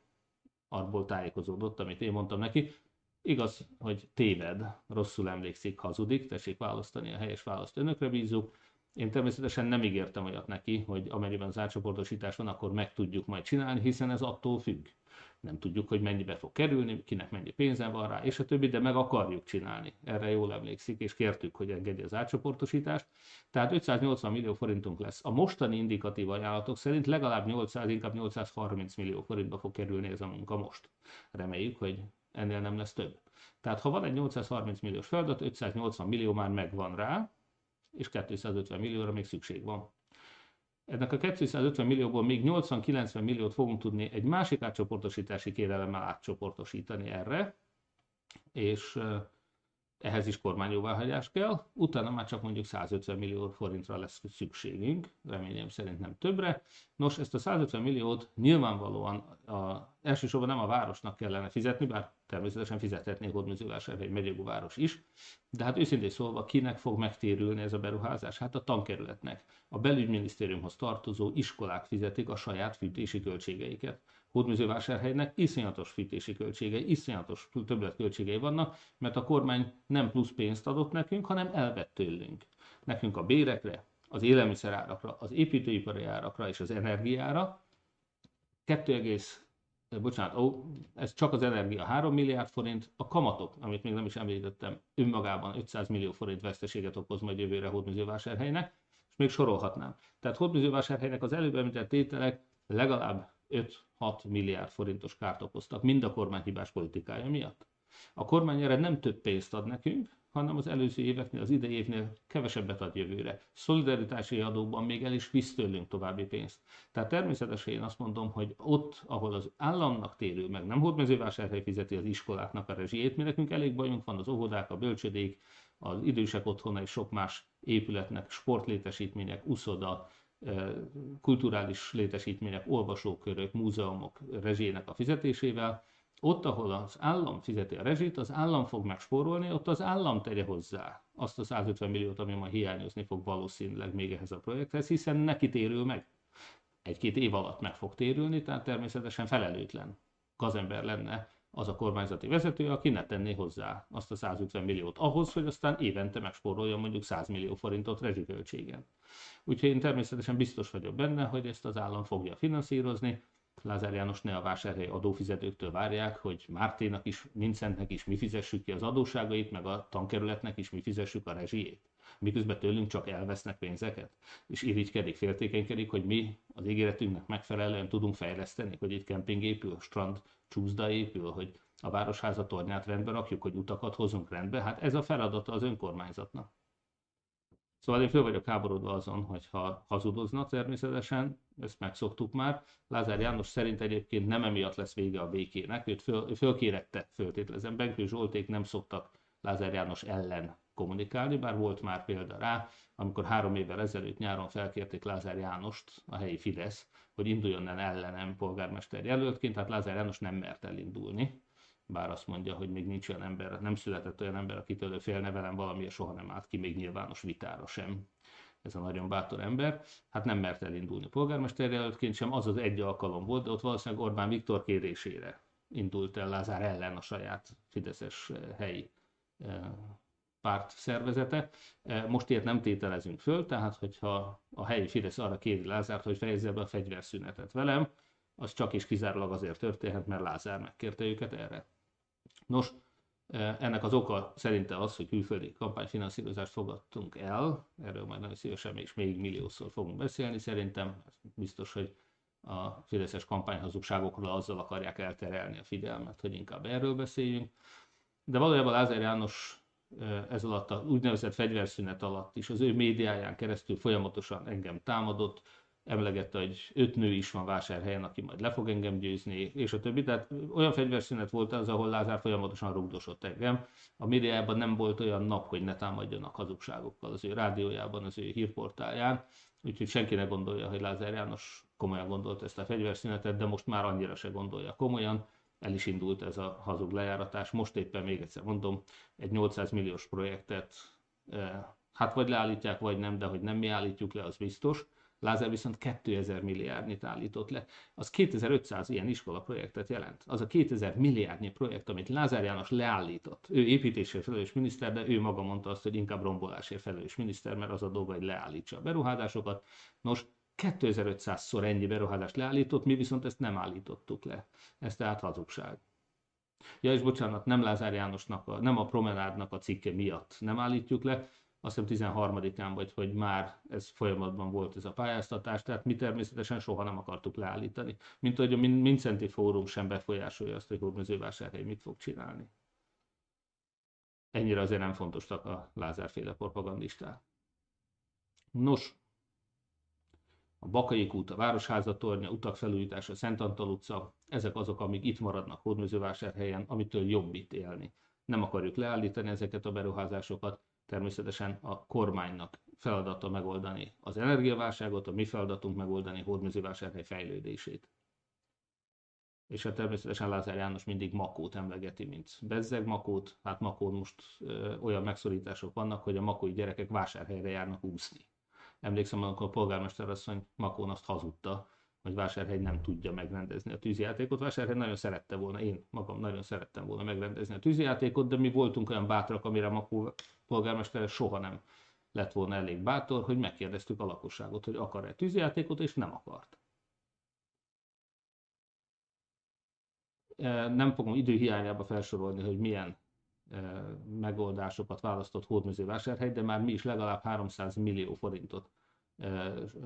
arból tájékozódott, amit én mondtam neki. Igaz, hogy téved, rosszul emlékszik, hazudik, tessék választani a helyes választ, önökre bízunk én természetesen nem ígértem olyat neki, hogy amennyiben az átcsoportosítás van, akkor meg tudjuk majd csinálni, hiszen ez attól függ. Nem tudjuk, hogy mennyibe fog kerülni, kinek mennyi pénze van rá, és a többi, de meg akarjuk csinálni. Erre jól emlékszik, és kértük, hogy engedje az átcsoportosítást. Tehát 580 millió forintunk lesz. A mostani indikatív ajánlatok szerint legalább 800, inkább 830 millió forintba fog kerülni ez a munka most. Reméljük, hogy ennél nem lesz több. Tehát ha van egy 830 milliós feladat, 580 millió már megvan rá, és 250 millióra még szükség van. Ennek a 250 millióból még 80-90 milliót fogunk tudni egy másik átcsoportosítási kérelemmel átcsoportosítani erre, és ehhez is kormányjóváhagyás kell, utána már csak mondjuk 150 millió forintra lesz szükségünk, reményem szerint nem többre. Nos, ezt a 150 milliót nyilvánvalóan a, elsősorban nem a városnak kellene fizetni, bár természetesen fizethetnék Hódműzővásárhely megyegú város is, de hát őszintén szólva kinek fog megtérülni ez a beruházás? Hát a tankerületnek. A belügyminisztériumhoz tartozó iskolák fizetik a saját fűtési költségeiket. Hódműzővásárhelynek iszonyatos fűtési költségei, iszonyatos többletköltségei vannak, mert a kormány nem plusz pénzt adott nekünk, hanem elvett tőlünk. Nekünk a bérekre, az élelmiszerárakra, az építőipari árakra és az energiára 2, bocsánat, ó, ez csak az energia 3 milliárd forint, a kamatok, amit még nem is említettem, önmagában 500 millió forint veszteséget okoz majd jövőre Hódműzővásárhelynek, és még sorolhatnám. Tehát Hódműzővásárhelynek az előbb említett tételek legalább 5-6 milliárd forintos kárt okoztak, mind a kormány hibás politikája miatt. A kormány erre nem több pénzt ad nekünk, hanem az előző éveknél, az idei évnél kevesebbet ad jövőre. Szolidaritási adóban még el is visz tőlünk további pénzt. Tehát természetesen én azt mondom, hogy ott, ahol az államnak térül meg, nem hódmezővásárhely fizeti az iskoláknak a rezsijét, mi nekünk elég bajunk van az óvodák, a bölcsödék, az idősek otthona és sok más épületnek, sportlétesítmények, uszoda, kulturális létesítmények, olvasókörök, múzeumok rezsének a fizetésével. Ott, ahol az állam fizeti a rezsit, az állam fog megspórolni, ott az állam tegye hozzá azt a 150 milliót, ami majd hiányozni fog valószínűleg még ehhez a projekthez, hiszen neki térül meg. Egy-két év alatt meg fog térülni, tehát természetesen felelőtlen gazember lenne az a kormányzati vezető, aki ne tenné hozzá azt a 150 milliót ahhoz, hogy aztán évente megspórolja mondjuk 100 millió forintot rezsiköltségen. Úgyhogy én természetesen biztos vagyok benne, hogy ezt az állam fogja finanszírozni. Lázár János ne a vásárhely adófizetőktől várják, hogy Márténak is, Vincentnek is mi fizessük ki az adóságait, meg a tankerületnek is mi fizessük a rezsijét. Miközben tőlünk csak elvesznek pénzeket, és irigykedik, féltékenykedik, hogy mi az ígéretünknek megfelelően tudunk fejleszteni, hogy itt kemping épül, strand, csúszda épül, hogy a városháza tornyát rendbe rakjuk, hogy utakat hozunk rendbe. Hát ez a feladata az önkormányzatnak. Szóval én föl vagyok háborodva azon, hogyha hazudozna természetesen, ezt megszoktuk már. Lázár János szerint egyébként nem emiatt lesz vége a békének, őt föl, fölkérette, föltételezem, Benkő Zsolték nem szoktak Lázár János ellen kommunikálni, bár volt már példa rá, amikor három évvel ezelőtt nyáron felkérték Lázár Jánost, a helyi Fidesz, hogy induljon el ellenem polgármester jelöltként, tehát Lázár János nem mert elindulni bár azt mondja, hogy még nincs olyan ember, nem született olyan ember, akitől félne velem valami, soha nem állt ki még nyilvános vitára sem. Ez a nagyon bátor ember. Hát nem mert elindulni polgármester jelöltként sem, az az egy alkalom volt, de ott valószínűleg Orbán Viktor kérésére indult el Lázár ellen a saját Fideszes eh, helyi eh, párt szervezete. Eh, most ilyet nem tételezünk föl, tehát hogyha a helyi Fidesz arra kéri Lázárt, hogy fejezze be a fegyverszünetet velem, az csak is kizárólag azért történhet, mert Lázár megkérte őket erre. Nos, e, ennek az oka szerinte az, hogy külföldi kampányfinanszírozást fogadtunk el, erről majd nagyon szívesen és még milliószor fogunk beszélni, szerintem biztos, hogy a fideszes kampányhazugságokról azzal akarják elterelni a figyelmet, hogy inkább erről beszéljünk. De valójában Lázár János ez alatt a úgynevezett fegyverszünet alatt is az ő médiáján keresztül folyamatosan engem támadott, emlegette, hogy öt nő is van vásárhelyen, aki majd le fog engem győzni, és a többi. Tehát olyan fegyverszünet volt az, ahol Lázár folyamatosan rugdosott engem. A médiában nem volt olyan nap, hogy ne támadjanak hazugságokkal az ő rádiójában, az ő hírportáján. Úgyhogy senki ne gondolja, hogy Lázár János komolyan gondolt ezt a fegyverszünetet, de most már annyira se gondolja komolyan. El is indult ez a hazug lejáratás. Most éppen még egyszer mondom, egy 800 milliós projektet eh, hát vagy leállítják, vagy nem, de hogy nem mi állítjuk le, az biztos Lázár viszont 2000 milliárdnyit állított le. Az 2500 ilyen iskola projektet jelent. Az a 2000 milliárdnyi projekt, amit Lázár János leállított. Ő építésért felelős miniszter, de ő maga mondta azt, hogy inkább rombolásért felelős miniszter, mert az a dolga, hogy leállítsa a beruházásokat. Nos, 2500-szor ennyi beruházást leállított, mi viszont ezt nem állítottuk le. Ez tehát hazugság. Ja, és bocsánat, nem Lázár Jánosnak, a, nem a promenádnak a cikke miatt nem állítjuk le, azt hiszem 13-án vagy, hogy már ez folyamatban volt ez a pályáztatás, tehát mi természetesen soha nem akartuk leállítani. Mint hogy a Mincenti Fórum sem befolyásolja azt, hogy Hódmezővásárhely mit fog csinálni. Ennyire azért nem fontosak a Lázárféle propagandisták. Nos, a Bakai út, a Városháza tornya, utak felújítása, Szent Antal utca, ezek azok, amik itt maradnak Hódmezővásárhelyen, amitől jobb itt élni. Nem akarjuk leállítani ezeket a beruházásokat, természetesen a kormánynak feladata megoldani az energiaválságot, a mi feladatunk megoldani hódműzővásárhely fejlődését. És hát természetesen Lázár János mindig Makót emlegeti, mint bezzeg Makót. Hát Makón most ö, olyan megszorítások vannak, hogy a makói gyerekek vásárhelyre járnak úszni. Emlékszem, amikor a polgármester asszony Makón azt hazudta, hogy Vásárhegy nem tudja megrendezni a tűzjátékot. Vásárhegy nagyon szerette volna, én magam nagyon szerettem volna megrendezni a tűzjátékot, de mi voltunk olyan bátrak, amire Makó polgármester soha nem lett volna elég bátor, hogy megkérdeztük a lakosságot, hogy akar-e tűzjátékot, és nem akart. E, nem fogom időhiányába felsorolni, hogy milyen e, megoldásokat választott Hódmezővásárhely, de már mi is legalább 300 millió forintot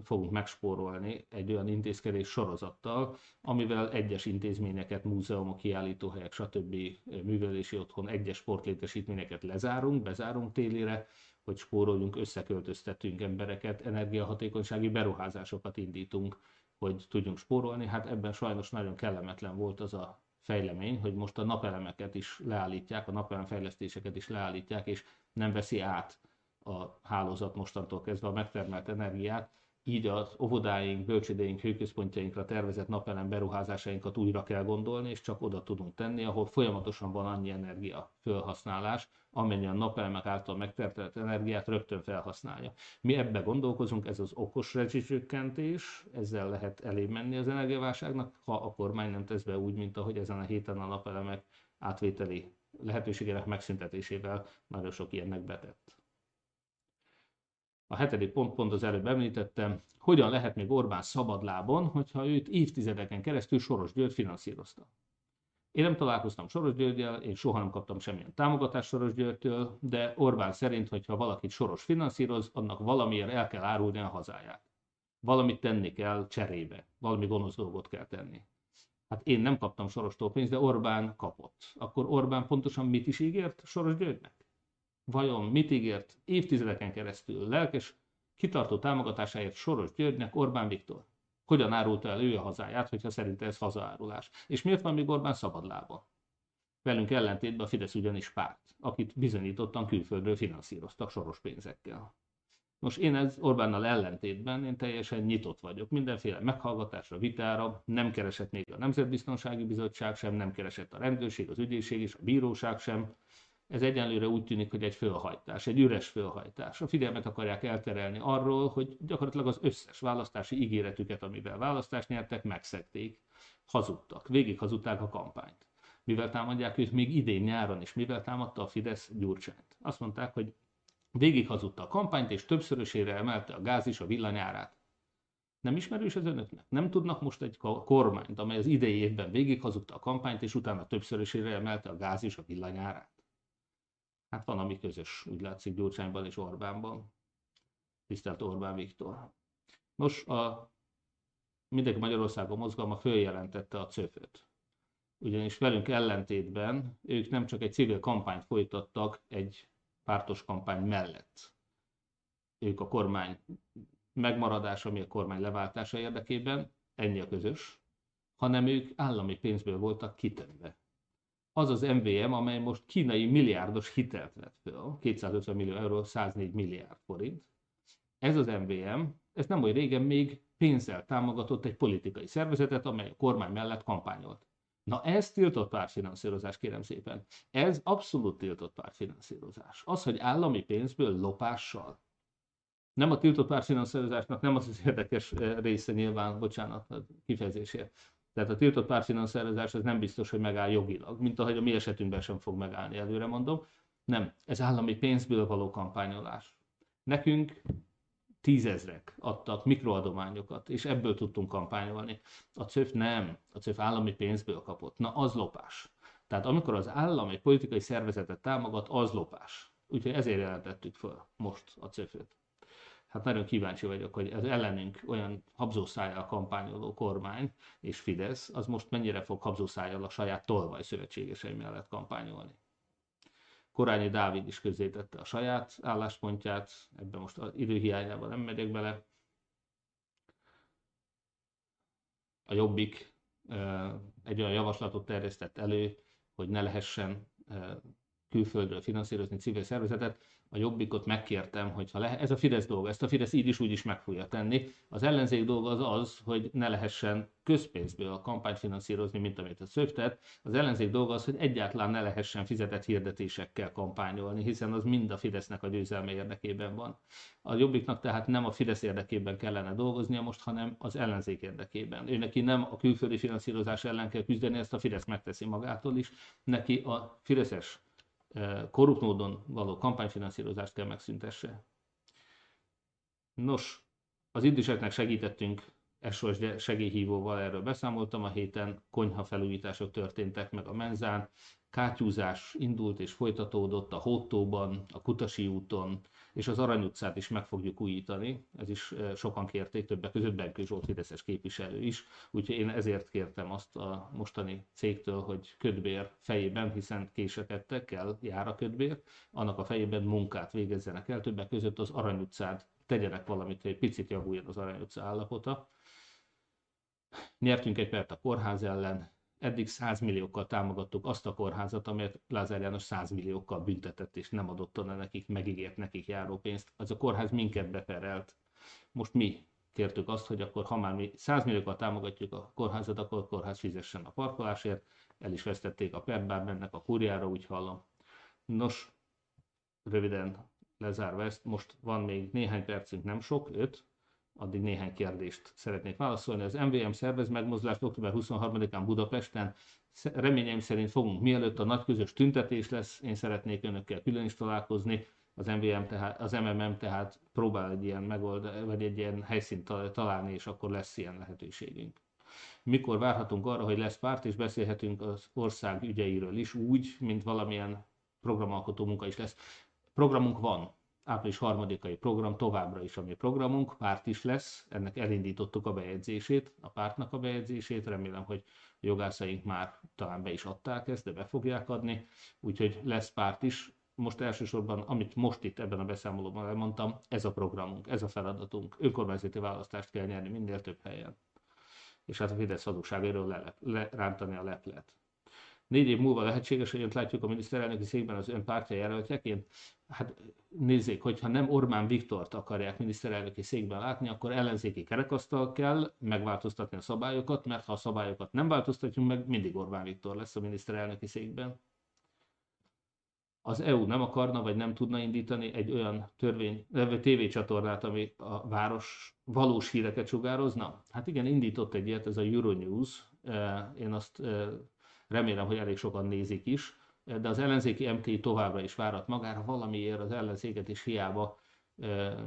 fogunk megspórolni egy olyan intézkedés sorozattal, amivel egyes intézményeket, múzeumok, kiállítóhelyek, stb. művelési otthon, egyes sportlétesítményeket lezárunk, bezárunk télire, hogy spóroljunk, összeköltöztetünk embereket, energiahatékonysági beruházásokat indítunk, hogy tudjunk spórolni. Hát ebben sajnos nagyon kellemetlen volt az a fejlemény, hogy most a napelemeket is leállítják, a napelemfejlesztéseket is leállítják, és nem veszi át a hálózat mostantól kezdve a megtermelt energiát, így az óvodáink, bölcsődéink, hőközpontjainkra tervezett napelem beruházásainkat újra kell gondolni, és csak oda tudunk tenni, ahol folyamatosan van annyi energia felhasználás, amennyi a napelemek által megtertelt energiát rögtön felhasználja. Mi ebbe gondolkozunk, ez az okos rezsicsökkentés, ezzel lehet elébb menni az energiaválságnak, ha a kormány nem tesz be úgy, mint ahogy ezen a héten a napelemek átvételi lehetőségének megszüntetésével nagyon sok ilyennek betett a hetedik pont, pont az előbb említettem, hogyan lehet még Orbán szabadlábon, hogyha őt évtizedeken keresztül Soros György finanszírozta. Én nem találkoztam Soros Györgyel, én soha nem kaptam semmilyen támogatást Soros Györgytől, de Orbán szerint, hogyha valakit Soros finanszíroz, annak valamiért el kell árulni a hazáját. Valamit tenni kell cserébe, valami gonosz dolgot kell tenni. Hát én nem kaptam Sorostól pénzt, de Orbán kapott. Akkor Orbán pontosan mit is ígért Soros Györgynek? Vajon mit ígért évtizedeken keresztül lelkes, kitartó támogatásáért Soros Györgynek Orbán Viktor? Hogyan árulta el ő a hazáját, hogyha szerinte ez hazaárulás? És miért van még Orbán szabadlába? Velünk ellentétben a Fidesz ugyanis párt, akit bizonyítottan külföldről finanszíroztak soros pénzekkel. Most én ez Orbánnal ellentétben én teljesen nyitott vagyok. Mindenféle meghallgatásra, vitára nem keresett még a Nemzetbiztonsági Bizottság sem, nem keresett a rendőrség, az ügyészség és a bíróság sem ez egyenlőre úgy tűnik, hogy egy fölhajtás, egy üres fölhajtás. A figyelmet akarják elterelni arról, hogy gyakorlatilag az összes választási ígéretüket, amivel választást nyertek, megszekték, hazudtak, végig hazudták a kampányt. Mivel támadják őt még idén nyáron, és mivel támadta a Fidesz Gyurcsányt. Azt mondták, hogy végig hazudta a kampányt, és többszörösére emelte a gáz is a villanyárát. Nem ismerős ez önöknek? Nem tudnak most egy kormányt, amely az idei évben végig hazudta a kampányt, és utána többszörösére emelte a gáz is a villanyárát? Hát van, ami közös, úgy látszik Gyurcsányban és Orbánban. Tisztelt Orbán Viktor. Nos, a mindenki Magyarországon mozgalma följelentette a cöföt. Ugyanis velünk ellentétben ők nem csak egy civil kampányt folytattak egy pártos kampány mellett. Ők a kormány megmaradása, mi a kormány leváltása érdekében, ennyi a közös, hanem ők állami pénzből voltak kitömve. Az az MVM, amely most kínai milliárdos hitelt vett föl, 250 millió euró, 104 milliárd forint. Ez az MVM, ez nem olyan régen még pénzzel támogatott egy politikai szervezetet, amely a kormány mellett kampányolt. Na ez tiltott pártfinanszírozás, kérem szépen. Ez abszolút tiltott pártfinanszírozás. Az, hogy állami pénzből lopással. Nem a tiltott pártfinanszírozásnak nem az az érdekes része nyilván, bocsánat a kifejezésért. Tehát a tiltott pártfinanszírozás az nem biztos, hogy megáll jogilag, mint ahogy a mi esetünkben sem fog megállni, előre mondom. Nem, ez állami pénzből való kampányolás. Nekünk tízezrek adtak mikroadományokat, és ebből tudtunk kampányolni. A CÖF nem, a CÖF állami pénzből kapott. Na, az lopás. Tehát amikor az állam egy politikai szervezetet támogat, az lopás. Úgyhogy ezért jelentettük föl most a CÖF-öt. Hát nagyon kíváncsi vagyok, hogy az ellenünk olyan habzószájjal kampányoló kormány és Fidesz, az most mennyire fog habzószájjal a saját tolvaj szövetségesei mellett kampányolni. Korányi Dávid is közzétette a saját álláspontját, ebben most az időhiányában nem megyek bele. A Jobbik egy olyan javaslatot terjesztett elő, hogy ne lehessen külföldről finanszírozni civil szervezetet, a Jobbikot megkértem, hogy ha lehet, ez a Fidesz dolga, ezt a Fidesz így is úgy is meg fogja tenni. Az ellenzék dolga az az, hogy ne lehessen közpénzből a kampányt finanszírozni, mint amit a szöftet. Az ellenzék dolga az, hogy egyáltalán ne lehessen fizetett hirdetésekkel kampányolni, hiszen az mind a Fidesznek a győzelme érdekében van. A Jobbiknak tehát nem a Fidesz érdekében kellene dolgoznia most, hanem az ellenzék érdekében. Ő neki nem a külföldi finanszírozás ellen kell küzdeni, ezt a Fidesz megteszi magától is, neki a Fideszes korrupt módon való kampányfinanszírozást kell megszüntesse. Nos, az időseknek segítettünk SOS segélyhívóval, erről beszámoltam a héten, konyha felújítások történtek meg a menzán, kátyúzás indult és folytatódott a Hótóban, a Kutasi úton, és az Arany utcát is meg fogjuk újítani. Ez is sokan kérték, többek között Benkő Zsolt Fideszes képviselő is. Úgyhogy én ezért kértem azt a mostani cégtől, hogy ködbér fejében, hiszen késekedtek, kell, jár a ködbér, annak a fejében munkát végezzenek el, többek között az Arany utcát tegyenek valamit, hogy egy picit javuljon az Arany utca állapota. Nyertünk egy pert a kórház ellen, eddig 100 milliókkal támogattuk azt a kórházat, amelyet Lázár János 100 milliókkal büntetett, és nem adott oda nekik, megígért nekik járó pénzt. Az a kórház minket beperelt. Most mi kértük azt, hogy akkor ha már mi 100 milliókkal támogatjuk a kórházat, akkor a kórház fizessen a parkolásért. El is vesztették a pert, bár mennek a kurjára, úgy hallom. Nos, röviden lezárva ezt, most van még néhány percünk, nem sok, öt, addig néhány kérdést szeretnék válaszolni. Az MVM szervez megmozdulást október 23-án Budapesten. Reményeim szerint fogunk, mielőtt a nagy közös tüntetés lesz, én szeretnék önökkel külön is találkozni. Az MVM tehát, az MMM tehát próbál egy ilyen megold, vagy egy ilyen helyszínt találni, és akkor lesz ilyen lehetőségünk. Mikor várhatunk arra, hogy lesz párt, és beszélhetünk az ország ügyeiről is úgy, mint valamilyen programalkotó munka is lesz. Programunk van, április harmadikai program továbbra is a mi programunk, párt is lesz, ennek elindítottuk a bejegyzését, a pártnak a bejegyzését, remélem, hogy a jogászaink már talán be is adták ezt, de be fogják adni, úgyhogy lesz párt is. Most elsősorban, amit most itt ebben a beszámolóban elmondtam, ez a programunk, ez a feladatunk. Önkormányzati választást kell nyerni minél több helyen. És hát a Fidesz hazugságéről lerántani a leplet. Négy év múlva lehetséges, hogy önt látjuk a miniszterelnöki székben az ön pártja jelöltjeként. Hát nézzék, hogyha nem Orbán Viktort akarják miniszterelnöki székben látni, akkor ellenzéki kerekasztal kell megváltoztatni a szabályokat, mert ha a szabályokat nem változtatjuk meg, mindig Orbán Viktor lesz a miniszterelnöki székben. Az EU nem akarna, vagy nem tudna indítani egy olyan törvény, tévécsatornát, ami a város valós híreket sugározna? Hát igen, indított egy ilyet, ez a Euronews. Én azt remélem, hogy elég sokan nézik is, de az ellenzéki MT továbbra is várat magára, valamiért az ellenzéket is hiába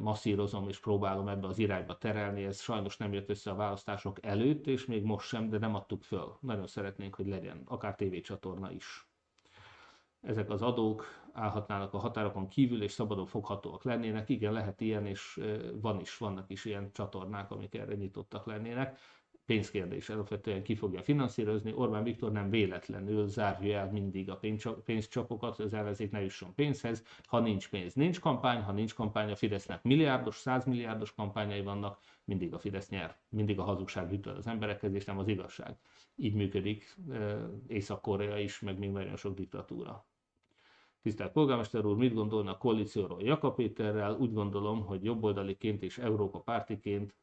masszírozom és próbálom ebbe az irányba terelni, ez sajnos nem jött össze a választások előtt, és még most sem, de nem adtuk föl. Nagyon szeretnénk, hogy legyen, akár tévécsatorna is. Ezek az adók állhatnának a határokon kívül, és szabadon foghatóak lennének. Igen, lehet ilyen, és van is, vannak is ilyen csatornák, amik erre nyitottak lennének pénzkérdés, alapvetően ki fogja finanszírozni. Orbán Viktor nem véletlenül zárja el mindig a pénzcsapokat, az ellenzék ne jusson pénzhez. Ha nincs pénz, nincs kampány, ha nincs kampány, a Fidesznek milliárdos, százmilliárdos kampányai vannak, mindig a Fidesz nyer, mindig a hazugság jut az emberekhez, és nem az igazság. Így működik Észak-Korea is, meg még nagyon sok diktatúra. Tisztelt polgármester úr, mit gondolna a koalícióról Jakab Péterrel? Úgy gondolom, hogy jobboldaliként és Európa pártiként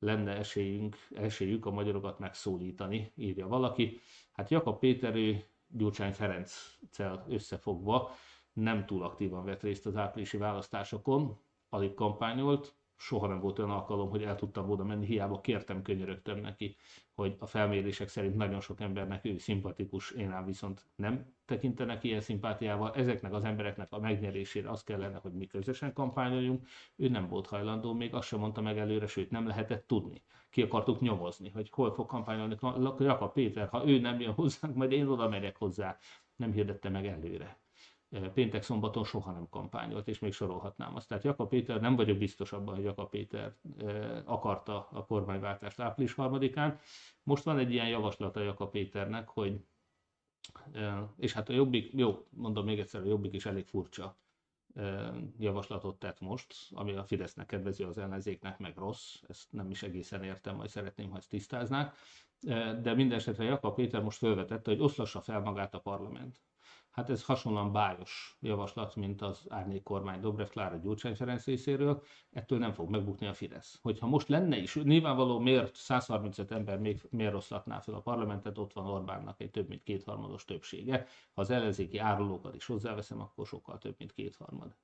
lenne esélyünk, esélyük a magyarokat megszólítani, írja valaki. Hát Jakab Péter, ő Gyurcsány Ferenccel összefogva nem túl aktívan vett részt az áprilisi választásokon, alig kampányolt, soha nem volt olyan alkalom, hogy el tudtam volna menni, hiába kértem, könyörögtem neki, hogy a felmérések szerint nagyon sok embernek ő szimpatikus, én ám viszont nem tekintenek ilyen szimpátiával. Ezeknek az embereknek a megnyerésére az kellene, hogy mi közösen kampányoljunk. Ő nem volt hajlandó, még azt sem mondta meg előre, sőt nem lehetett tudni. Ki akartuk nyomozni, hogy hol fog kampányolni Jakab Péter, ha ő nem jön hozzánk, majd én oda megyek hozzá. Nem hirdette meg előre péntek szombaton soha nem kampányolt, és még sorolhatnám azt. Tehát Jakab Péter, nem vagyok biztos abban, hogy Jakab Péter akarta a kormányváltást április harmadikán. Most van egy ilyen javaslata Jakab Péternek, hogy és hát a Jobbik, jó, mondom még egyszer, a Jobbik is elég furcsa javaslatot tett most, ami a Fidesznek kedvező, az ellenzéknek meg rossz, ezt nem is egészen értem, majd szeretném, ha ezt tisztáznák, de minden esetre Jakab Péter most felvetette, hogy oszlassa fel magát a parlament. Hát ez hasonlóan bájos javaslat, mint az árnyék kormány Dobrev Klára Gyurcsány Ferenc részéről, ettől nem fog megbukni a Fidesz. Hogyha most lenne is, nyilvánvaló miért 135 ember még miért rosszatná fel a parlamentet, ott van Orbánnak egy több mint kétharmados többsége. Ha az ellenzéki árulókat is hozzáveszem, akkor sokkal több, mint kétharmad.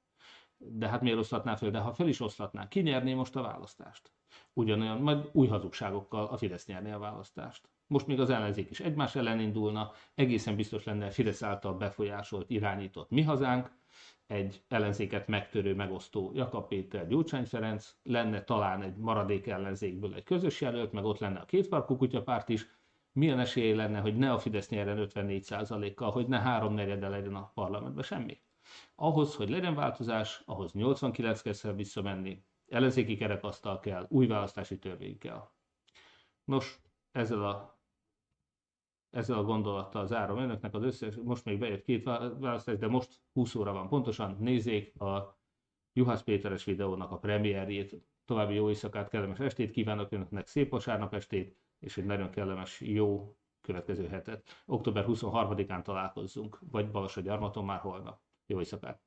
De hát miért oszlatná fel? De ha fel is oszlatná, ki nyerné most a választást? Ugyanolyan, majd új hazugságokkal a Fidesz nyerné a választást. Most még az ellenzék is egymás ellen indulna, egészen biztos lenne Fidesz által befolyásolt, irányított mi hazánk, egy ellenzéket megtörő, megosztó Jakab Péter, Gyurcsány Ferenc, lenne talán egy maradék ellenzékből egy közös jelölt, meg ott lenne a kétfarkú kutyapárt is, milyen esélye lenne, hogy ne a Fidesz nyerjen 54%-kal, hogy ne három negyede legyen a parlamentben, semmi. Ahhoz, hogy legyen változás, ahhoz 89 kell visszamenni, ellenzéki kerekasztal kell, új választási törvény kell. Nos, ezzel a ezzel a gondolattal zárom önöknek az összes, most még bejött két választás, de most 20 óra van pontosan, nézzék a Juhász Péteres videónak a premierjét. További jó éjszakát, kellemes estét kívánok önöknek, szép vasárnap estét, és egy nagyon kellemes, jó következő hetet. Október 23-án találkozzunk, vagy Balassa gyarmaton már holnap. Jó éjszakát!